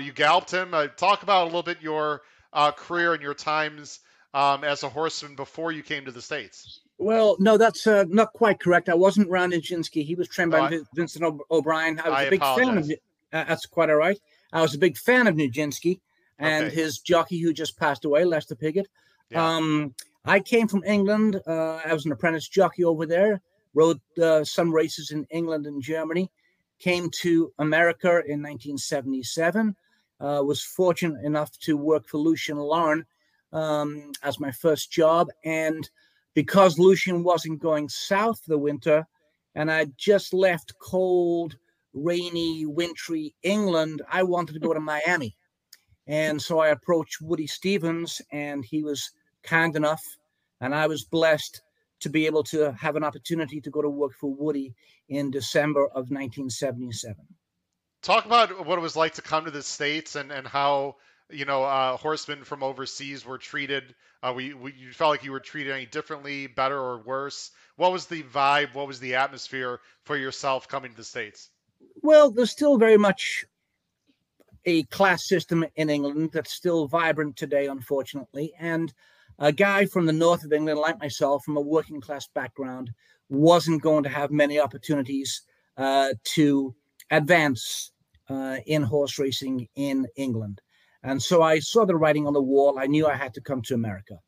you galloped him. talk about a little bit your career and your times um, as a horseman before you came to the States. Well, no, that's uh, not quite correct. I wasn't around Nijinsky. He was trained by oh, Vincent o- O'Brien. I was I a big apologize. fan of. Uh, that's quite all right. I was a big fan of Nijinsky and Okay. his jockey who just passed away, Lester Piggott. Yeah. Um, I came from England. Uh, I was an apprentice jockey over there. Rode uh, some races in England and Germany. Came to America in 1977. Uh, was fortunate enough to work for Lucien Laurin um, as my first job, and because Lucien wasn't going south the winter, and I just left cold, rainy, wintry England, I wanted to go to Miami. And so I approached Woody Stephens, and he was kind enough, and I was blessed to be able to have an opportunity to go to work for Woody in December of 1977. Talk about what it was like to come to the States and, and how, you know, uh, horsemen from overseas were treated. Uh, we, we, you felt like you were treated any differently, better or worse? What was the vibe? What was the atmosphere for yourself coming to the States? Well, there's still very much a class system in England that's still vibrant today, unfortunately. And a guy from the north of England, like myself, from a working class background, wasn't going to have many opportunities uh, to advance uh, in horse racing in England. And so I saw the writing on the wall. I knew I had to come to America.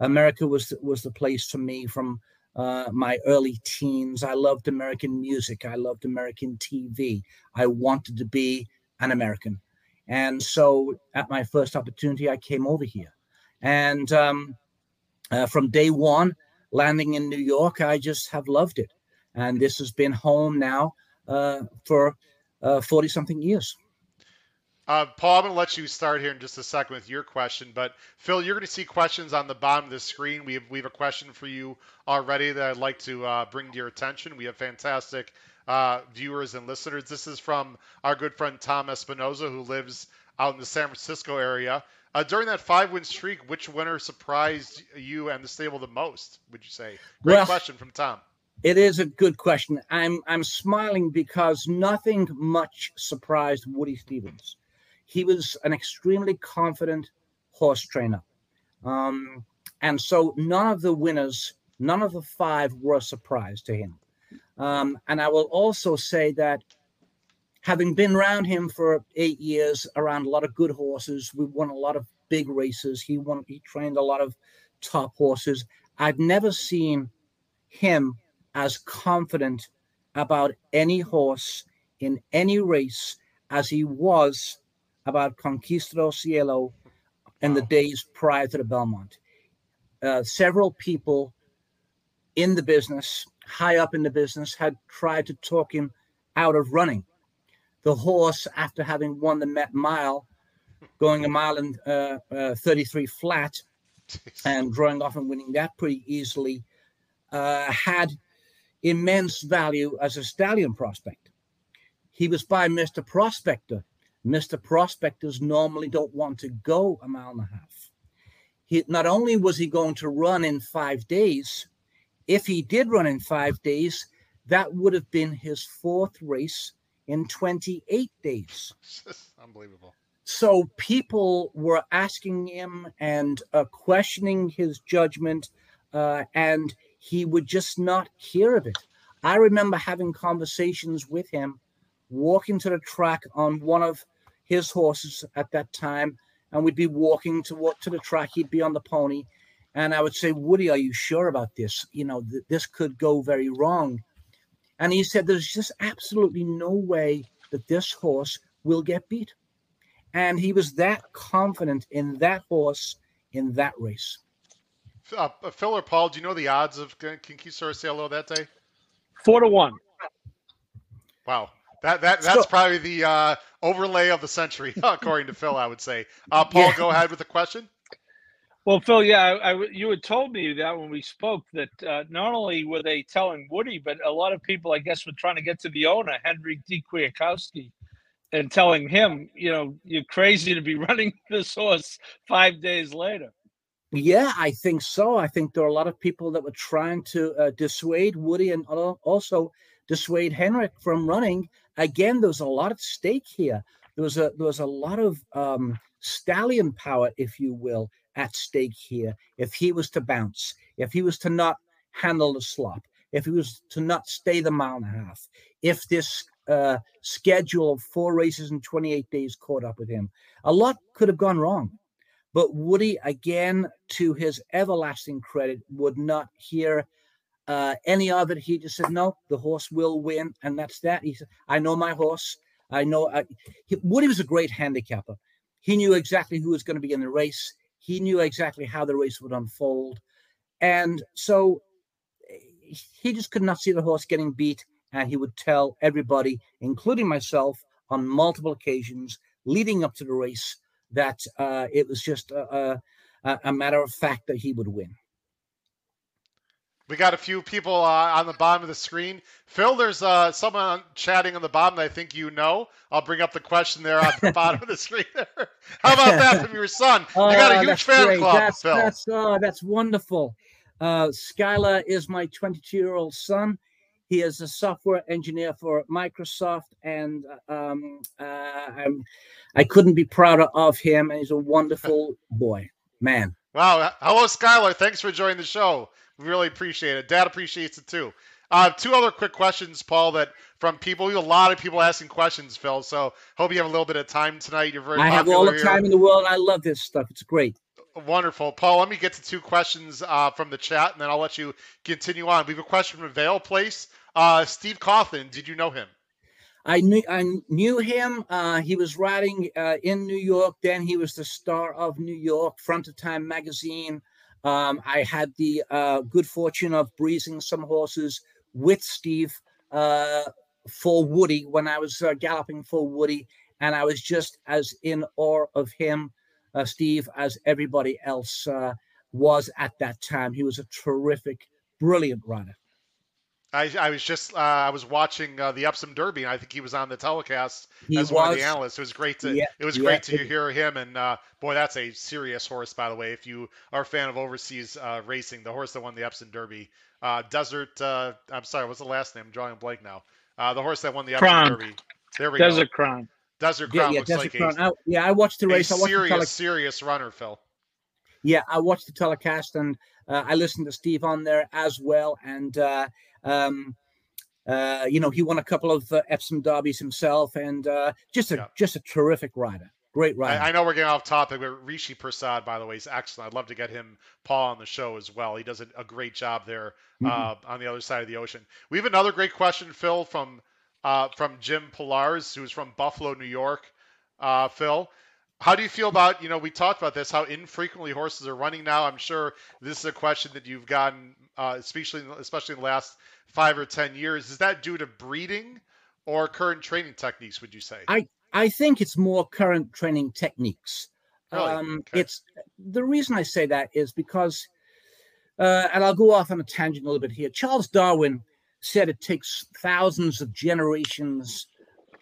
America was was the place for me from uh, my early teens. I loved American music. I loved American TV. I wanted to be an American. And so at my first opportunity, I came over here. And um, uh, from day one, landing in New York, I just have loved it. And this has been home now uh, for 40 something years. Uh, Paul, I'm going to let you start here in just a second with your question. But Phil, you're going to see questions on the bottom of the screen. We have we have a question for you already that I'd like to uh, bring to your attention. We have fantastic uh, viewers and listeners. This is from our good friend Tom Espinoza, who lives out in the San Francisco area. Uh, during that five-win streak, which winner surprised you and the stable the most? Would you say? Great Well- question from Tom. It is a good question. I'm I'm smiling because nothing much surprised Woody Stephens. He was an extremely confident horse trainer, um, and so none of the winners, none of the five, were a surprise to him. Um, and I will also say that having been around him for eight years, around a lot of good horses, we won a lot of big races. He won. He trained a lot of top horses. I've never seen him as confident about any horse in any race as he was about Conquistador Cielo in the days prior to the Belmont. Uh, several people in the business, high up in the business, had tried to talk him out of running. The horse, after having won the Met Mile, going a mile and uh, uh, 33 flat, and drawing off and winning that pretty easily, uh, had immense value as a stallion prospect. He was by Mr. Prospector. Mr. Prospectors normally don't want to go a mile and a half. He, not only was he going to run in five days, if he did run in five days, that would have been his fourth race in 28 days. Unbelievable. So people were asking him and uh, questioning his judgment, uh, and he would just not hear of it. I remember having conversations with him, walking to the track on one of his horses at that time, and we'd be walking to walk to the track. He'd be on the pony, and I would say, "Woody, are you sure about this? You know, th- this could go very wrong." And he said, "There's just absolutely no way that this horse will get beat." And he was that confident in that horse in that race. Uh, Phil or Paul, do you know the odds of Conquistador Cielo that day? Four to one. Wow, that that that's so, probably the uh, overlay of the century, according to Phil. I would say. Uh, Paul, yeah. go ahead with the question. Well, Phil, yeah, I, I, you had told me that when we spoke that uh, not only were they telling Woody, but a lot of people, I guess, were trying to get to the owner, Henry de Kwiatkowski, and telling him, you know, you're crazy to be running this horse five days later. Yeah, I think so. I think there are a lot of people that were trying to uh, dissuade Woody and also dissuade Henryk from running. Again, there was a lot at stake here. There was a there was a lot of um, stallion power, if you will, at stake here. If he was to bounce, if he was to not handle the slop, if he was to not stay the mile and a half, if this uh, schedule of four races in 28 days caught up with him, a lot could have gone wrong. But Woody, again, to his everlasting credit, would not hear uh, any of it. He just said, "No, the horse will win," and that's that. He said, "I know my horse. I know." I, he, Woody was a great handicapper. He knew exactly who was going to be in the race. He knew exactly how the race would unfold, and so he just could not see the horse getting beat. And he would tell everybody, including myself, on multiple occasions leading up to the race, that uh, it was just a, a, a, matter of fact that he would win. We got a few people uh, on the bottom of the screen. Phil, there's uh, someone chatting on the bottom that I think you know. I'll bring up the question there on the bottom of the screen there. How about that from your son? You got a oh, huge fan great. club, that's, Phil. That's, oh, that's wonderful. Uh, Skylar is my 22 year old son. He is a software engineer for Microsoft, and um, uh, i couldn't be prouder of him. And he's a wonderful boy, man. Wow. Hello, Skylar. Thanks for joining the show. Really appreciate it. Dad appreciates it too. Uh, two other quick questions, Paul, that from people. A lot of people asking questions, Phil. So hope you have a little bit of time tonight. You're very. I have all the here. time in the world. I love this stuff. It's great. Wonderful, Paul. Let me get to two questions uh, from the chat, and then I'll let you continue on. We have a question from Vale Place. Uh, Steve Cauthen, did you know him? I knew I knew him. Uh, he was writing uh, in New York. Then he was the star of New York, front of Time magazine. Um, I had the uh, good fortune of breezing some horses with Steve uh, for Woody when I was uh, galloping for Woody, and I was just as in awe of him, uh, Steve, as everybody else was at that time. He was a terrific, brilliant rider. I, I was just uh, I was watching uh, the Epsom Derby, and I think he was on the telecast he as was, one of the analysts. It was great to yeah, it was yeah, great to it, hear him, and uh, boy, that's a serious horse, by the way. If you are a fan of overseas uh, racing, the horse that won the Epsom Derby, uh, Desert. Uh, I'm sorry, what's the last name? I'm drawing a blank now. the horse that won the Epsom Crown. Derby. There we go. Desert go. Crown. Desert Crown yeah, looks Desert like Crown. a, I, yeah, I watched the race. A I watched serious, the tele- serious runner, Phil. Yeah, I watched the telecast and I listened to Steve on there as well, and. Um, uh, you know, he won a couple of uh, Epsom derbies himself, and uh, just a yeah. just a terrific rider. Great rider. I, I, know we're getting off topic, but Rishi Persad, by the way, is excellent. I'd love to get him, Paul, on the show as well. He does a, a great job there mm-hmm. Uh, on the other side of the ocean. We have another great question, Phil, from uh, from Jim Pilars, who's from Buffalo, New York. Uh, Phil, how do you feel about you know we talked about this how infrequently horses are running now i'm sure this is a question that you've gotten uh, especially especially in the last five or ten years. Is that due to breeding or current training techniques would you say? I i think it's more current training techniques. Really? um okay. it's the reason i say that is because uh, and i'll go off on a tangent a little bit here. Charles darwin said it takes thousands of generations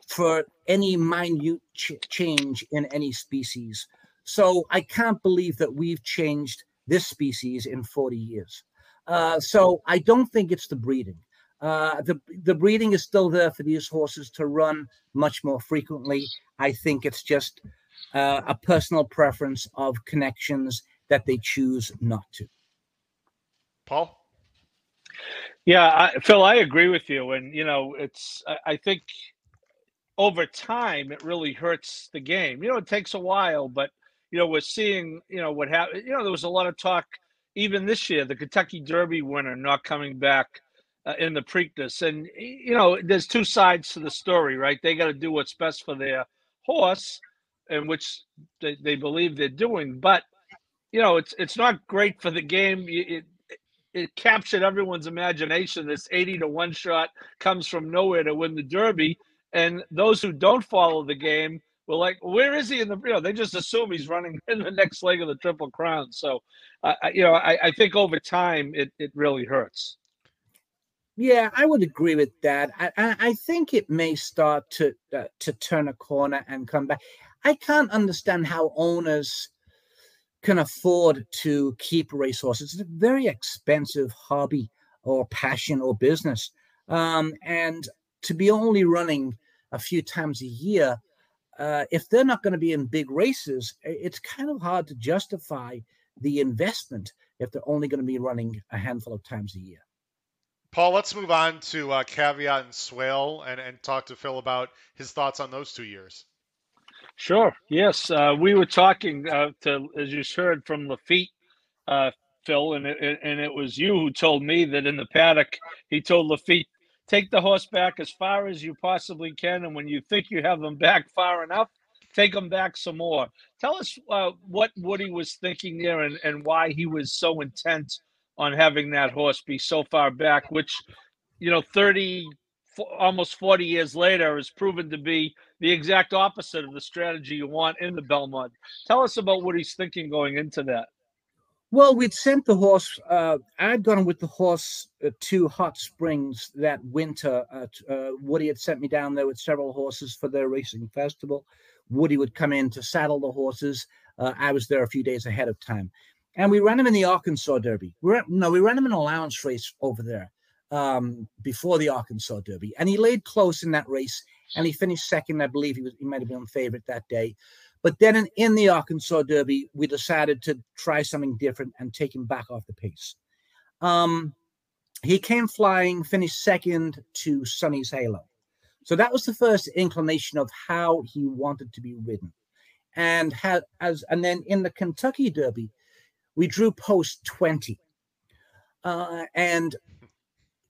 for any minute ch- change in any species. So i can't believe that we've changed this species in 40 years uh, so I don't think it's the breeding. Uh, the the breeding is still there for these horses to run much more frequently. I think it's just uh, a personal preference of connections that they choose not to. Paul. Yeah, I, Phil, I agree with you, and you know, it's I, I think over time it really hurts the game. You know, it takes a while, but you know, we're seeing you know what happened. You know, there was a lot of talk even this year, the Kentucky Derby winner not coming back uh, in the Preakness, and you know, there's two sides to the story, right? They got to do what's best for their horse, and which they, they believe they're doing, but you know, it's it's not great for the game. It, it captured everyone's imagination. This 80 to 1 shot comes from nowhere to win the Derby. And those who don't follow the game like, where is he in the, you know, they just assume he's running in the next leg of the Triple Crown. So, uh, you know, I, I think over time it, it really hurts. Yeah, I would agree with that. I, I, I think it may start to uh, to turn a corner and come back. I can't understand how owners can afford to keep racehorses. It's a very expensive hobby or passion or business. Um, and to be only running a few times a year, uh, if they're not going to be in big races, it's kind of hard to justify the investment if they're only going to be running a handful of times a year. Paul, let's move on to uh, Caveat and Swale and, and talk to Phil about his thoughts on those two years. Sure. Yes, uh, we were talking uh, to, as you heard from Laffit, uh, Phil, and it, and it was you who told me that in the paddock he told Laffit, take the horse back as far as you possibly can, and when you think you have them back far enough, take them back some more. Tell us uh, what Woody was thinking there, and and why he was so intent on having that horse be so far back, which you know, thirty almost 40 years later has proven to be the exact opposite of the strategy you want in the Belmont. Tell us about what he's thinking going into that. Well, we'd sent the horse. Uh, I'd gone with the horse uh, to Hot Springs that winter. Uh, Woody had sent me down there with several horses for their racing festival. Woody would come in to saddle the horses. Uh, I was there a few days ahead of time, and we ran him in the Arkansas Derby. We ran, no, we ran him in an allowance race over there um, before the Arkansas Derby, and he laid close in that race, and he finished second. I believe he was he might have been favorite that day. But then in, in the Arkansas Derby, we decided to try something different and take him back off the pace. Um, he came flying, finished second to Sonny's Halo. So that was the first inclination of how he wanted to be ridden. And had as and then in the Kentucky Derby, we drew post 20. Uh, and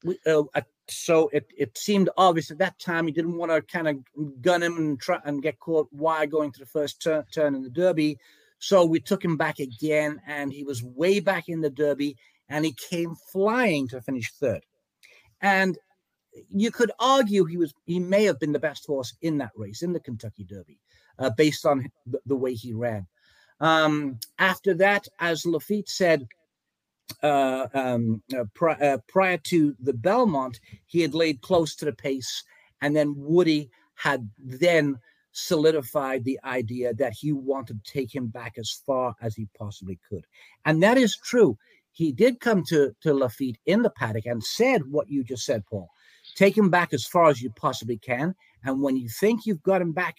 we, uh, so it, it seemed obvious at that time he didn't want to kind of gun him and try and get caught while going to the first turn, turn in the Derby. So we took him back again, and he was way back in the Derby, and he came flying to finish third. And you could argue he was he may have been the best horse in that race in the Kentucky Derby, uh, based on the, the, way he ran. Um, after that, as Laffit said, uh, um, uh, pri- uh, prior to the Belmont, he had laid close to the pace, and then Woody had then solidified the idea that he wanted to take him back as far as he possibly could, and that is true. He did come to to Laffit in the paddock and said what you just said, Paul. Take him back as far as you possibly can, and when you think you've got him back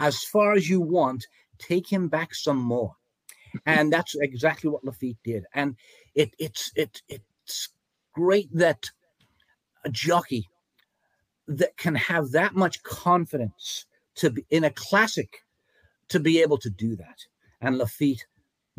as far as you want, take him back some more and that's exactly what Laffit did. And it it's it it's great that a jockey that can have that much confidence to be in a classic to be able to do that. And Laffit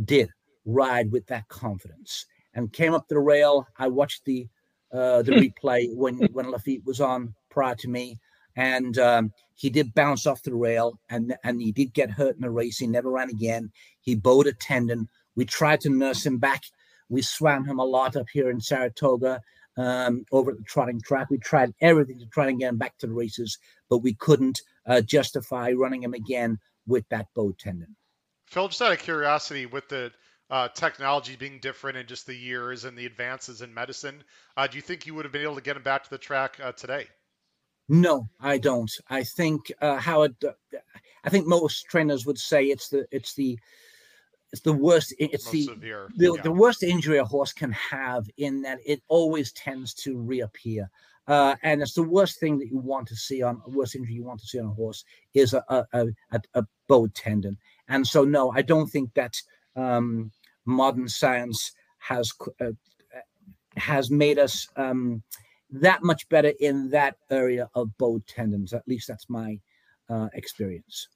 did ride with that confidence and came up the rail. I watched the uh, the replay when when Laffit was on prior to me, and um, he did bounce off the rail and and he did get hurt in the race. He never ran again. He bowed a tendon. We tried to nurse him back. We swam him a lot up here in Saratoga um, over at the trotting track. We tried everything to try and get him back to the races, but we couldn't uh, justify running him again with that bowed tendon. Phil, just out of curiosity, with the uh, technology being different and just the years and the advances in medicine, uh, do you think you would have been able to get him back to the track uh, today? No, I don't. I think uh, Howard. Uh, I think most trainers would say it's the it's the it's the worst. It's Most the severe. the, yeah. the worst injury a horse can have in that it always tends to reappear. Uh, and it's the worst thing that you want to see on worst injury you want to see on a horse is a a, a, a, a bowed tendon. And so, no, I don't think that um, modern science has uh, has made us um, that much better in that area of bow tendons. At least that's my uh, experience.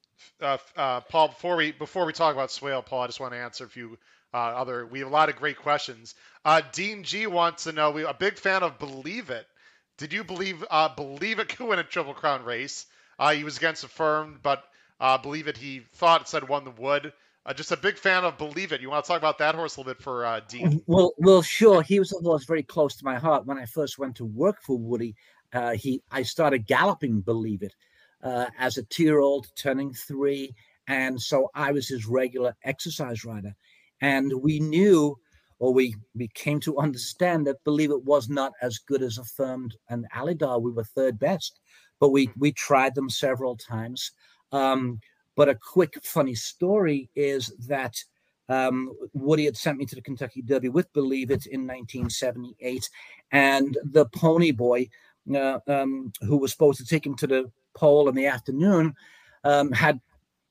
uh, uh, Paul, before we before we talk about Swale, Paul, I just want to answer a few uh, other. We have a lot of great questions. Uh, Dean G wants to know. We a big fan of Believe It. Did you believe uh, Believe It could win a Triple Crown race? He was against Affirmed, but Believe It he thought said won the Wood. Uh, just a big fan of Believe It. You want to talk about that horse a little bit for uh, Dean? Well, well, sure. He was a horse very close to my heart. When I first went to work for Woody, uh, he I started galloping, believe it, uh, as a two-year-old turning three, and so I was his regular exercise rider. And we knew, or we we came to understand that believe it was not as good as affirmed and Alydar. We were third best, but we we tried them several times. Um, but a quick funny story is that um, Woody had sent me to the Kentucky Derby with Believe It in 1978, and the Pony Boy, uh, um, who was supposed to take him to the pole in the afternoon, um, had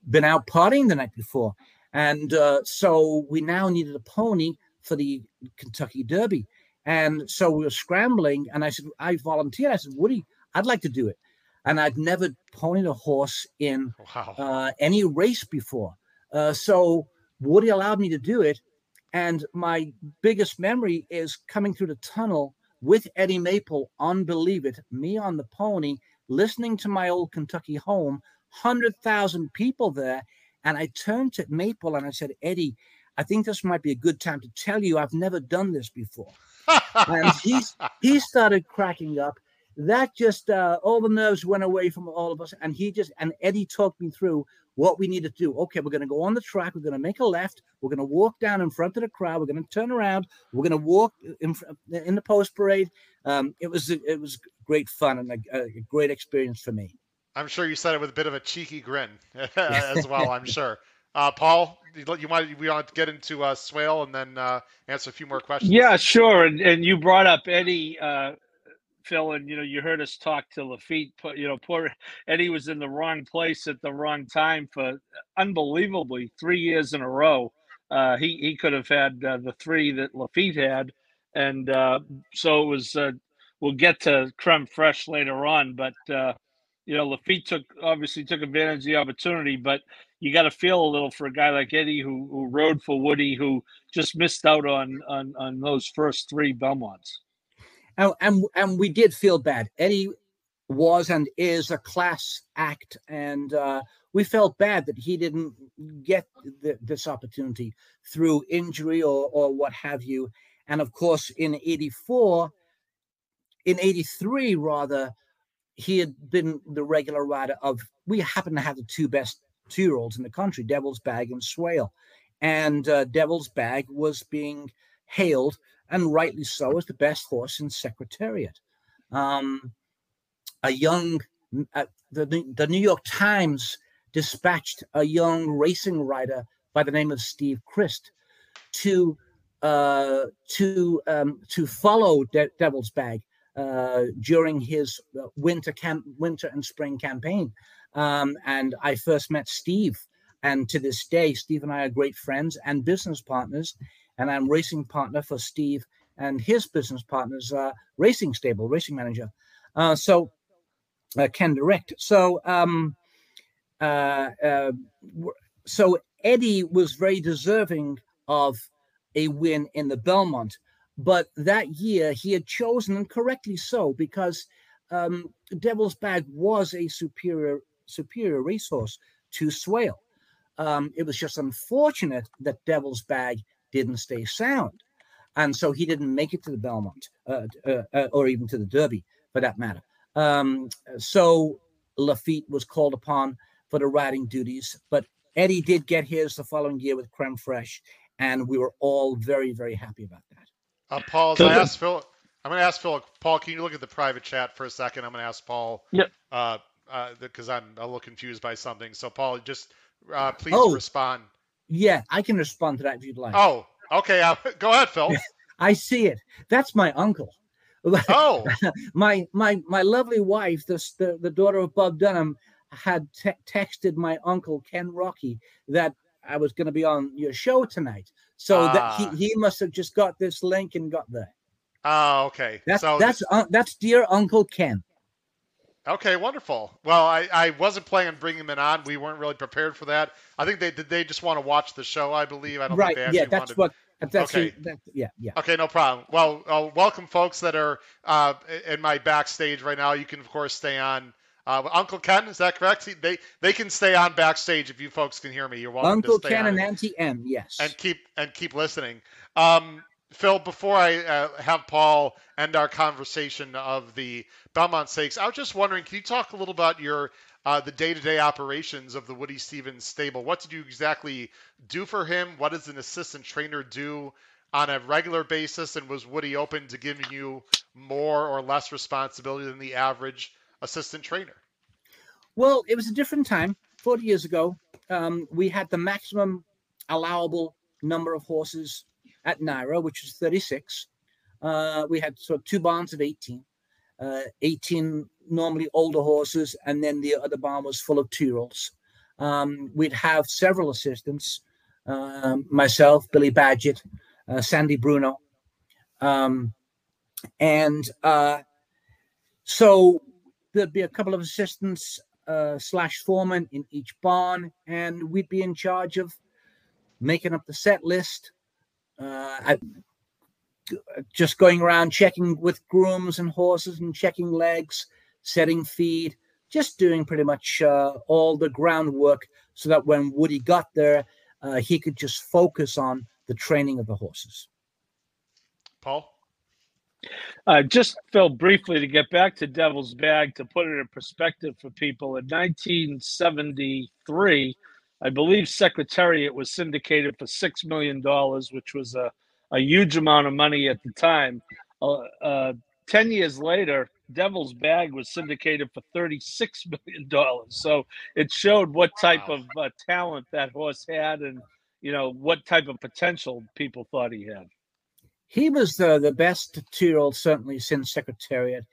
been out partying the night before, and uh, so we now needed a pony for the Kentucky Derby, and so we were scrambling, and I said, I volunteered. I said, Woody, I'd like to do it, and I'd never ponied a horse in Wow. uh, any race before. Uh, so Woody allowed me to do it. And my biggest memory is coming through the tunnel with Eddie Maple on Believe It, me on the pony, listening to my old Kentucky home, 100,000 people there. And I turned to Maple and I said, Eddie, I think this might be a good time to tell you I've never done this before. and he's he started cracking up. That just uh, all the nerves went away from all of us, and he just and Eddie talked me through what we needed to do. Okay, we're going to go on the track. We're going to make a left. We're going to walk down in front of the crowd. We're going to turn around. We're going to walk in in the post parade. Um, it was it was great fun and a, a great experience for me. I'm sure you said it with a bit of a cheeky grin as well. I'm sure. Uh, Paul, you, might we want to get into uh, Swale and then uh, answer a few more questions. Yeah, sure. And and you brought up Eddie, uh, Phil, and you know you heard us talk to Laffit. You know, poor Eddie was in the wrong place at the wrong time for unbelievably three years in a row. Uh, he he could have had uh, the three that Laffit had, and uh, so it was. Uh, we'll get to Creme Fraiche later on, but uh, you know Laffit took obviously took advantage of the opportunity, but you got to feel a little for a guy like Eddie who, who rode for Woody, who just missed out on on, on those first three Belmonts. And, and and we did feel bad. Eddie was and is a class act, and uh, we felt bad that he didn't get th- this opportunity through injury or or what have you. And of course, in '84, in '83 rather, he had been the regular rider of. We happen to have the two best two-year-olds in the country, Devil's Bag and Swale, and uh, Devil's Bag was being hailed and rightly so, as the best horse in Secretariat. Um, a young, uh, the, the New York Times dispatched a young racing rider by the name of Steve Crist to uh, to um, to follow De- Devil's Bag uh, during his uh, winter camp, winter and spring campaign. Um, and I first met Steve, and to this day, Steve and I are great friends and business partners and I'm racing partner for Steve and his business partner's uh, racing stable, racing manager. Uh, so uh, Ken Direct. So um, uh, uh, so Eddie was very deserving of a win in the Belmont, but that year he had chosen, and correctly so, because um, Devil's Bag was a superior superior racehorse to Swale. Um, it was just unfortunate that Devil's Bag didn't stay sound. And so he didn't make it to the Belmont uh, uh, uh, or even to the Derby for that matter. Um, so Laffit was called upon for the riding duties, but Eddie did get his the following year with Creme Fraiche, and we were all very, very happy about that. Uh, Paul, as I asked Phil, I'm going to ask Phil. Paul, can you look at the private chat for a second? I'm going to ask Paul. Yep. Uh, because I'm a little confused by something. So, Paul, just uh, please Oh. respond. Yeah, I can respond to that if you'd like. Oh, okay. Uh, go ahead, Phil. I see it. That's my uncle. Oh, my my my lovely wife, the the, the daughter of Bob Dunham, had te- texted my uncle Ken Rocky that I was going to be on your show tonight. So that Ah. he, he must have just got this link and got there. oh, okay. That's so that's uh, that's dear Uncle Ken. Okay, wonderful. Well, I, I wasn't planning on bringing him on. We weren't really prepared for that. I think they did. They just want to watch the show. I believe. I don't Right? think they actually Yeah, that's wanted. what. That's Okay. the- that, yeah, yeah. Okay, no problem. Well, uh, welcome, folks that are uh, in my backstage right now. You can, of course, stay on. Uh, Uncle Ken, is that correct? He- They they can stay on backstage if you folks can hear me. You're welcome Uncle to stay Ken and Auntie M. Yes. and keep and keep listening. Um, Phil, before I uh, have Paul end our conversation of the Belmont Stakes, I was just wondering, can you talk a little about your uh, the day-to-day operations of the Woody Stephens stable? What did you exactly do for him? What does an assistant trainer do on a regular basis? And was Woody open to giving you more or less responsibility than the average assistant trainer? Well, it was a different time. 40 years ago, um, we had the maximum allowable number of horses at NYRA, which was 36. Uh, we had sort of two barns of 18, uh, 18 normally older horses, and then the other barn was full of two year olds. Um, we'd have several assistants um, myself, Billy Badgett, uh, Sandy Bruno. Um, and uh, so there'd be a couple of assistants uh, slash foreman in each barn, and we'd be in charge of making up the set list, uh, at- just going around checking with grooms and horses and checking legs, setting feed, just doing pretty much uh, all the groundwork so that when Woody got there, uh, he could just focus on the training of the horses. Paul? Uh, just Phil, briefly to get back to Devil's Bag to put it in perspective for people. In 1973, I believe Secretariat was syndicated for six million dollars, which was a, a huge amount of money at the time. Uh, uh, Ten years later, Devil's Bag was syndicated for thirty-six million dollars. So it showed what type Wow. of uh, talent that horse had, and you know what type of potential people thought he had. he was the, the best two-year-old certainly since Secretariat.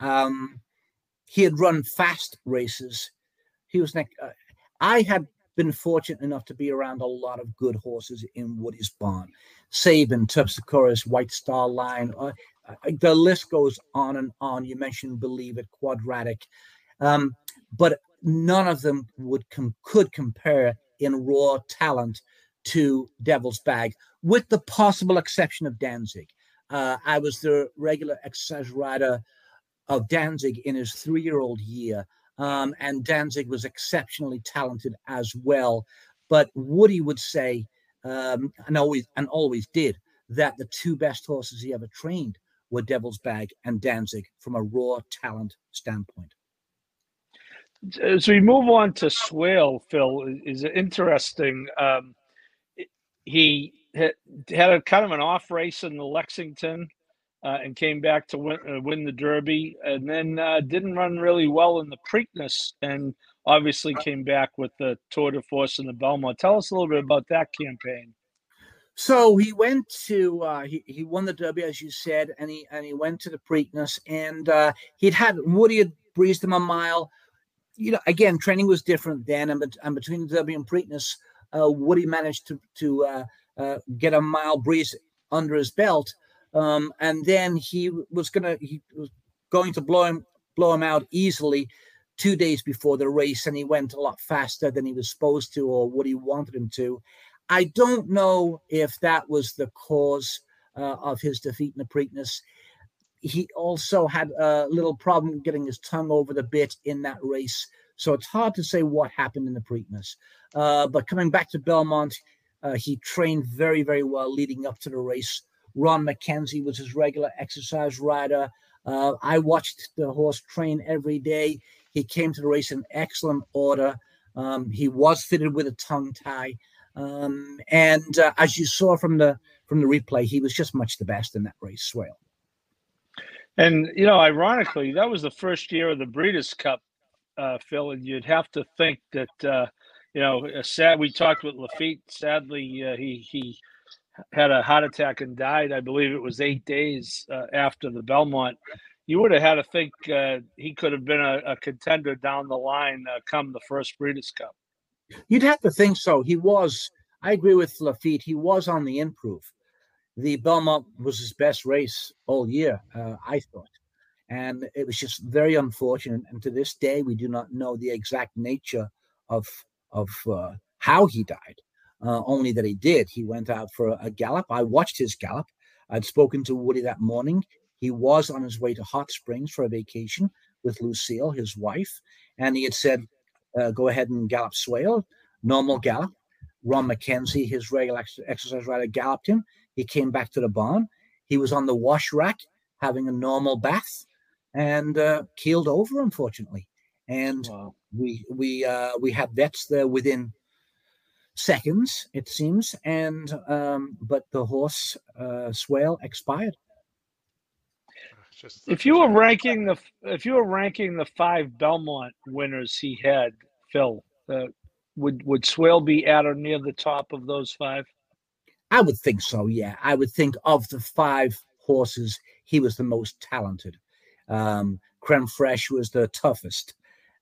Um, he had run fast races. He was like, uh, I had been fortunate enough to be around a lot of good horses in Woody's barn. Sabin, Terpsichorist, White Star Line. Uh, uh, the list goes on and on. You mentioned Believe It, Quadratic. Um, but none of them would com- could compare in raw talent to Devil's Bag with the possible exception of Danzig. Uh, I was the regular exercise rider of Danzig in his three year old year, um, and Danzig was exceptionally talented as well. But Woody would say, um, and always and always did, that the two best horses he ever trained were Devil's Bag and Danzig from a raw talent standpoint. as we move on to Swale, Phil is interesting. Um, he had, a kind of an off race in the Lexington uh, and came back to win, uh, win the Derby, and then uh, didn't run really well in the Preakness, and obviously came back with the Tour de Force and the Belmont. Tell us a little bit about that campaign. So he went to uh, he he won the Derby as you said, and he and he went to the Preakness, and uh, he'd had Woody had breezed him a mile. You know, again, training was different then, and, and between the Derby and Preakness, uh, Woody managed to to uh, uh, get a mile breeze under his belt, um, and then he was gonna he was going to blow him blow him out easily two days before the race, and he went a lot faster than he was supposed to, or what he wanted him to. I don't know if that was the cause uh, of his defeat in the Preakness. He also had a little problem getting his tongue over the bit in that race. So it's hard to say what happened in the Preakness. Uh, but coming back to Belmont, uh, he trained very, very well leading up to the race. Ron McKenzie was his regular exercise rider. Uh, I watched the horse train every day. He came to the race in excellent order. Um, he was fitted with a tongue tie. Um, and uh, as you saw from the from the replay, he was just much the best in that race, Swale. And you know, ironically, that was the first year of the Breeders' Cup, uh, Phil, and you'd have to think that uh, you know, sad. We talked with Laffit. Sadly, uh, he he had a heart attack and died. I believe it was eight days uh, after the Belmont. You would have had to think uh, he could have been a, a contender down the line uh, come the first Breeders' Cup. You'd have to think so. He was. I agree with Laffit. He was on the improve. The Belmont was his best race all year, uh, I thought, and it was just very unfortunate. And to this day, we do not know the exact nature of of uh, how he died. Uh, only that he did. He went out for a, a gallop. I watched his gallop. I'd spoken to Woody that morning. He was on his way to Hot Springs for a vacation with Lucille, his wife, and he had said, uh, "Go ahead and gallop Swale, normal gallop." Ron McKenzie, his regular ex- exercise rider, galloped him. He came back to the barn. He was on the wash rack having a normal bath and uh, keeled over, unfortunately. And wow. we we uh, we had vets there within seconds, it seems, and um, but the horse uh, Swale expired. Just, if you were ranking the if you were ranking the five Belmont winners he had, Phil, uh, would would Swale be at or near the top of those five? I would think so. Yeah, I would think of the five horses, he was the most talented. Um, Creme Fraiche was the toughest.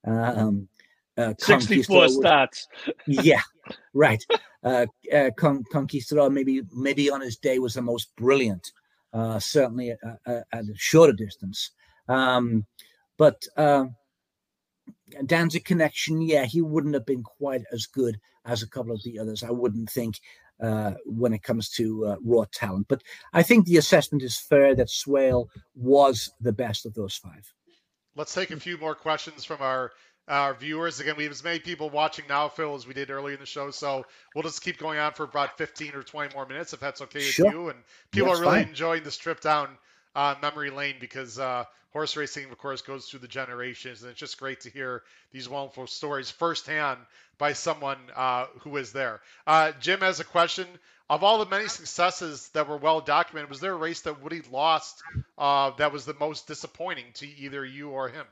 Um, uh, 64 starts. yeah, right. Uh, uh, Con- Conquistador maybe maybe on his day was the most brilliant. Uh, certainly at, at, a shorter distance. Um, but uh, Danzig Connection, yeah, he wouldn't have been quite as good as a couple of the others. I wouldn't think uh, when it comes to uh, raw talent. But I think the assessment is fair that Swale was the best of those five. Let's take a few more questions from our our viewers. Again, we have as many people watching now, Phil, as we did earlier in the show. So we'll just keep going on for about 15 or 20 more minutes, if that's okay with you. And people that's are really fine. enjoying this trip down uh, memory lane because uh, horse racing, of course, goes through the generations, and it's just great to hear these wonderful stories firsthand by someone uh, was there. Uh, Jim has a question. Of all the many successes that were well documented, was there a race that Woody lost uh, that was the most disappointing to either you or him?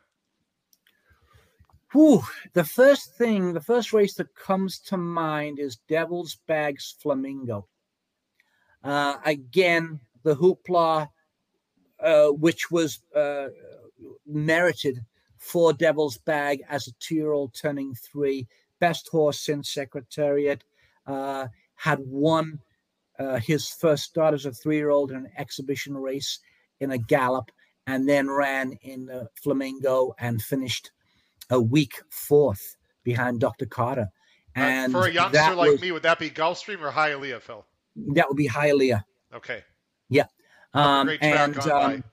Whew, the first thing, the first race that comes to mind is Devil's Bags Flamingo. Uh, again, the hoopla, uh, which was uh, merited for Devil's Bag as a two year old turning three, best horse since Secretariat, uh, had won uh, his first start as a three year old in an exhibition race in a gallop, and then ran in Flamingo and finished a week fourth behind Dr. Carter. And uh, for a youngster like was, me, would that be Gulfstream or Hialeah, Phil? That would be Hialeah. Okay. Yeah. Um, and um,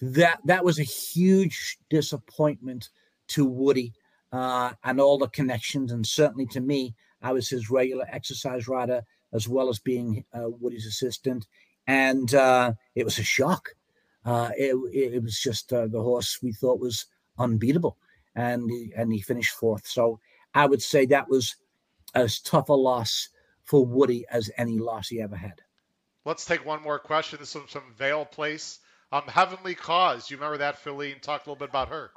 that that was a huge disappointment to Woody uh, and all the connections, and certainly to me, I was his regular exercise rider as well as being uh, Woody's assistant, and uh, it was a shock. Uh, it, it, was just uh, the horse we thought was unbeatable and he, and he finished fourth. So I would say that was as tough a loss for Woody as any loss he ever had. Let's take one more question. This is from Vale Place. Um, Heavenly Cause. You remember that filly and talk a little bit about her?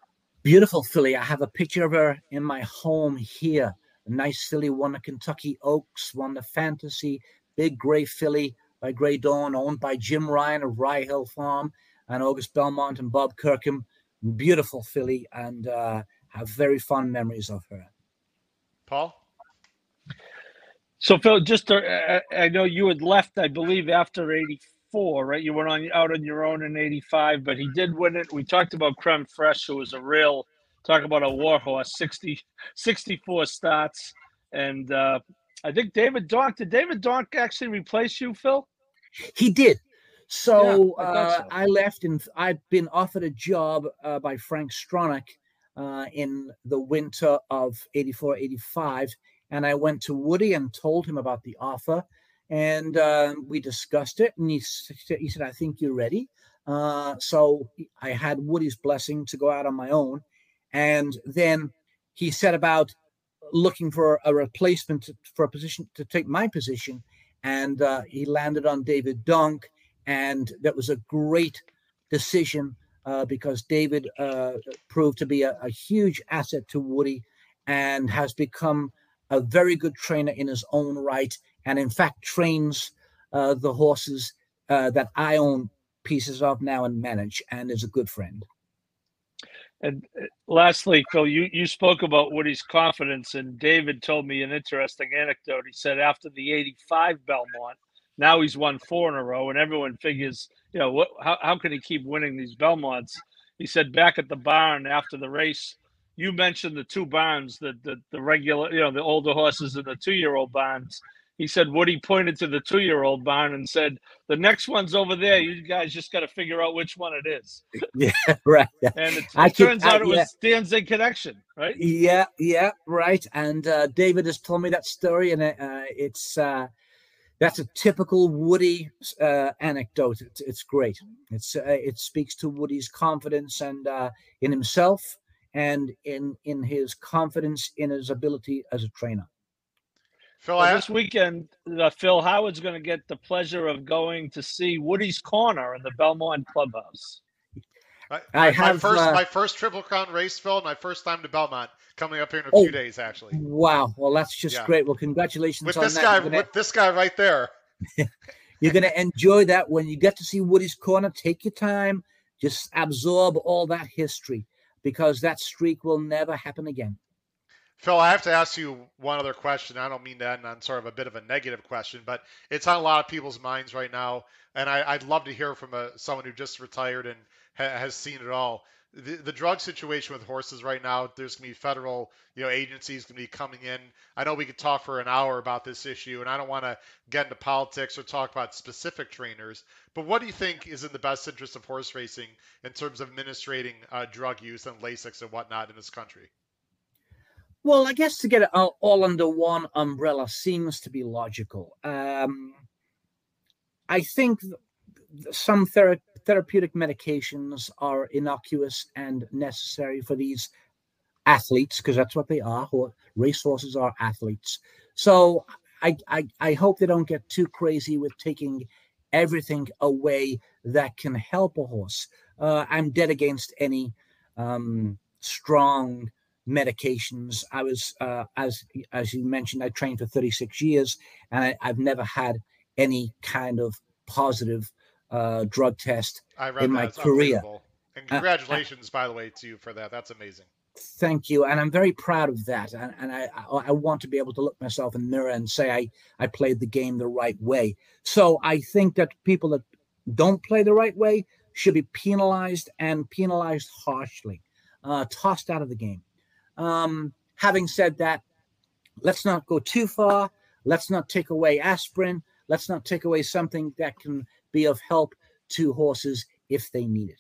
Beautiful filly. I have a picture of her in my home here. A nice filly won the Kentucky Oaks, won the Fantasy, big gray filly by Grey Dawn, owned by Jim Ryan of Rye Hill Farm and August Belmont and Bob Kirkham beautiful filly, and uh, have very fond memories of her. Paul. So Phil, just to, uh, I know you had left, I believe, after '84, right? You went on out on your own in '85, but he did win it. We talked about Creme Fraiche, who was a real talk about a war horse, 60, 64 starts, and uh, I think David Donk. Did David Donk actually replace you, Phil? He did. So, yeah, I, uh, so. I, left and I'd been offered a job uh, by Frank Stronach uh, in the winter of 84, 85. And I went to Woody and told him about the offer. And uh, we discussed it. And he, he said, I think you're ready. Uh, so I had Woody's blessing to go out on my own. And then he set about looking for a replacement for a position to take my position. And uh, he landed on David Donk and that was a great decision uh, because David uh, proved to be a, a, huge asset to Woody and has become a very good trainer in his own right, and in fact trains uh, the horses uh, that I own pieces of now and manage, and is a good friend. And uh, lastly, Phil, you, you spoke about Woody's confidence, and David told me an interesting anecdote. He said after the 85 Belmont, now he's won four in a row, and everyone figures, you know, what, how, how can he keep winning these Belmonts? He said back at the barn after the race, you mentioned the two barns, the, the, the regular, you know, the older horses and the two year old barns he said Woody pointed to the two year old barn and said, The next one's over there. You guys just got to figure out which one it is. Yeah, right. And it, it turns out it was yeah. Danzig Connection, right? Yeah, yeah, right. And uh, David has told me that story, and uh, it's uh, that's a typical Woody uh, anecdote. It's, it's, great. It's uh, it speaks to Woody's confidence and uh, in himself, and in in his confidence in his ability as a trainer. Phil, well, this weekend, uh, Phil Howard's going to get the pleasure of going to see Woody's Corner in the Belmont Clubhouse. I, I have my first, uh, my first Triple Crown race, Phil. My first time to Belmont, coming up here in a oh, few days, actually. Wow! Well, that's just yeah. great. Well, congratulations with this that. guy. Gonna, with this guy right there. you're going to enjoy that when you get to see Woody's Corner. Take your time, just absorb all that history, because that streak will never happen again. Phil, I have to ask you one other question. I don't mean end on sort of a bit of a negative question, but it's on a lot of people's minds right now, and I, would love to hear from a, someone who just retired and ha- has seen it all. The, the, drug situation with horses right now, there's going to be federal, you know, agencies going to be coming in. I know we could talk for an hour about this issue, and I don't want to get into politics or talk about specific trainers. But what do you think is in the best interest of horse racing in terms of administrating uh, drug use and Lasix and whatnot in this country? Well, I guess to get it all, under one umbrella seems to be logical. Um, I think some thera- therapeutic medications are innocuous and necessary for these athletes because that's what they are. Racehorses are athletes. So I, I, I hope they don't get too crazy with taking everything away that can help a horse. Uh, I'm dead against any um, strong medications. I was, uh, as as you mentioned, I trained for 36 years, and I, have never had any kind of positive uh, drug test in my career. And uh, congratulations, uh, by the way, to you for that. That's amazing. Thank you, and I'm very proud of that. And, and I, I want to be able to look myself in the mirror and say I I played the game the right way. So I think that people that don't play the right way should be penalized and penalized harshly, uh, tossed out of the game. Um, having said that, let's not go too far. Let's not take away aspirin. Let's not take away something that can be of help to horses if they need it.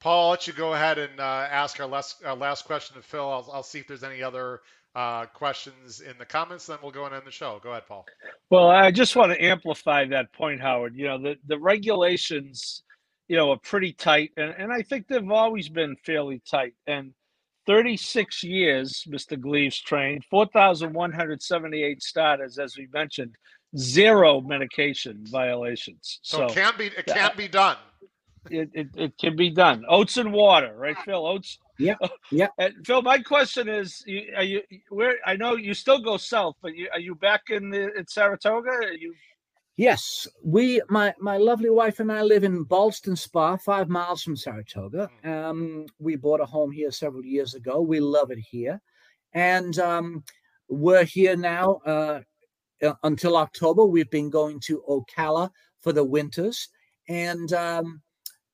Paul, I'll let you go ahead and uh, ask our last, our last question to Phil. I'll, I'll see if there's any other uh, questions in the comments, then we'll go and end the show. Go ahead, Paul. Well, I just want to amplify that point, Howard. You know, the, the regulations, you know, are pretty tight, and, and I think they've always been fairly tight. And 36 years, Mr. Gleaves trained, 4,178 starters, as we mentioned, zero medication violations. So, so it can't be it can't be done. It, it, it can be done. Oats and water, right, Phil? Oats. Yeah, yeah. And Phil, my question is: Are you where? I know you still go south, but you, are you back in the in Saratoga? Are you Yes, we my my lovely wife and I live in Ballston Spa, five miles from Saratoga. Hmm. Um, we bought a home here several years ago. We love it here, and um, we're here now uh, until October. We've been going to Ocala for the winters, and um,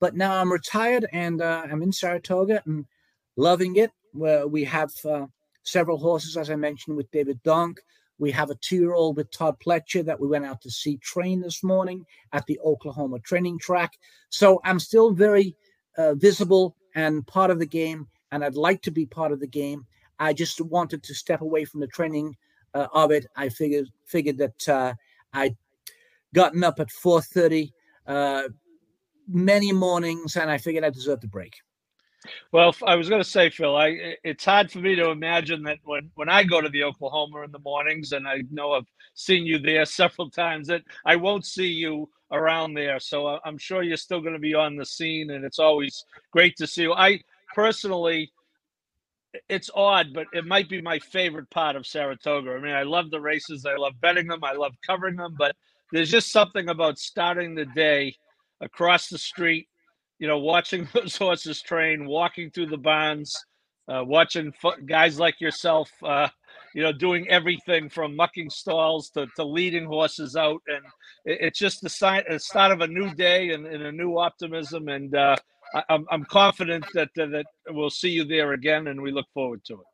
but now I'm retired and uh, I'm in Saratoga and loving it. Where we have uh, several horses, as I mentioned, with David Donk. We have a two year old with Todd Pletcher that we went out to see train this morning at the Oklahoma training track. So I'm still very uh, visible and part of the game, and I'd like to be part of the game. I just wanted to step away from the training of it. I figured figured that uh, I'd gotten up at 4:30 uh, many mornings, and I figured I deserved a break. Well, I was going to say, Phil, I it's hard for me to imagine that when when I go to the Oklahoma in the mornings, and I know I've seen you there several times, that I won't see you around there. So I'm sure you're still going to be on the scene, and it's always great to see you. I personally, it's odd, but it might be my favorite part of Saratoga. I mean, I love the races, I love betting them, I love covering them, but there's just something about starting the day across the street, you know, watching those horses train, walking through the barns, uh, watching guys like yourself, uh, you know, doing everything from mucking stalls to, to leading horses out. And it, it's just the sign, the start of a new day and, and a new optimism. And uh, I, am I'm confident that, that we'll see you there again, and we look forward to it.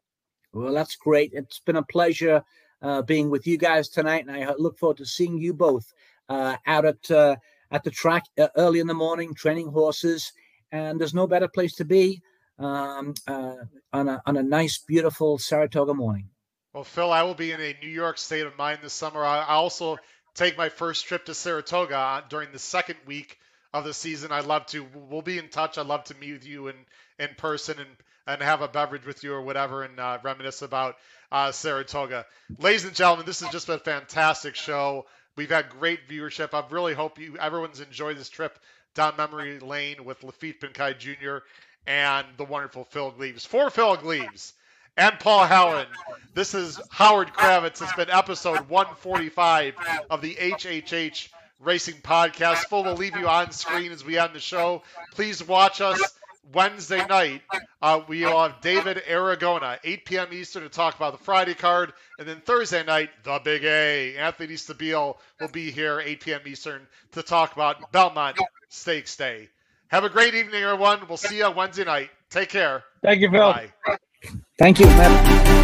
Well, that's great. It's been a pleasure uh, being with you guys tonight, and I look forward to seeing you both uh, out at uh, at the track uh, early in the morning, training horses. And there's no better place to be um, uh, on a on a nice, beautiful Saratoga morning. Well, Phil, I will be in a New York state of mind this summer. I also take my first trip to Saratoga during the second week of the season. I'd love to. We'll be in touch. I'd love to meet with you in in person and and have a beverage with you or whatever and uh, reminisce about uh, Saratoga. Ladies and gentlemen, this has just been a fantastic show. We've had great viewership. I really hope you everyone's enjoyed this trip down memory lane with Laffit Pincay Jr. and the wonderful Phil Gleaves. For Phil Gleaves and Paul Halloran, this is Howard Kravets. It's been episode 145 of the HHH Racing Podcast. Phil will leave you on screen as we end the show. Please watch us Wednesday night, uh, we will have David Aragona, 8 p.m. Eastern, to talk about the Friday card. And then Thursday night, the Big A. Anthony Stabile will be here, 8 p.m. Eastern, to talk about Belmont Stakes Day. Have a great evening, everyone. We'll see you on Wednesday night. Take care. Thank you, Phil. Bye. Thank you, Matt.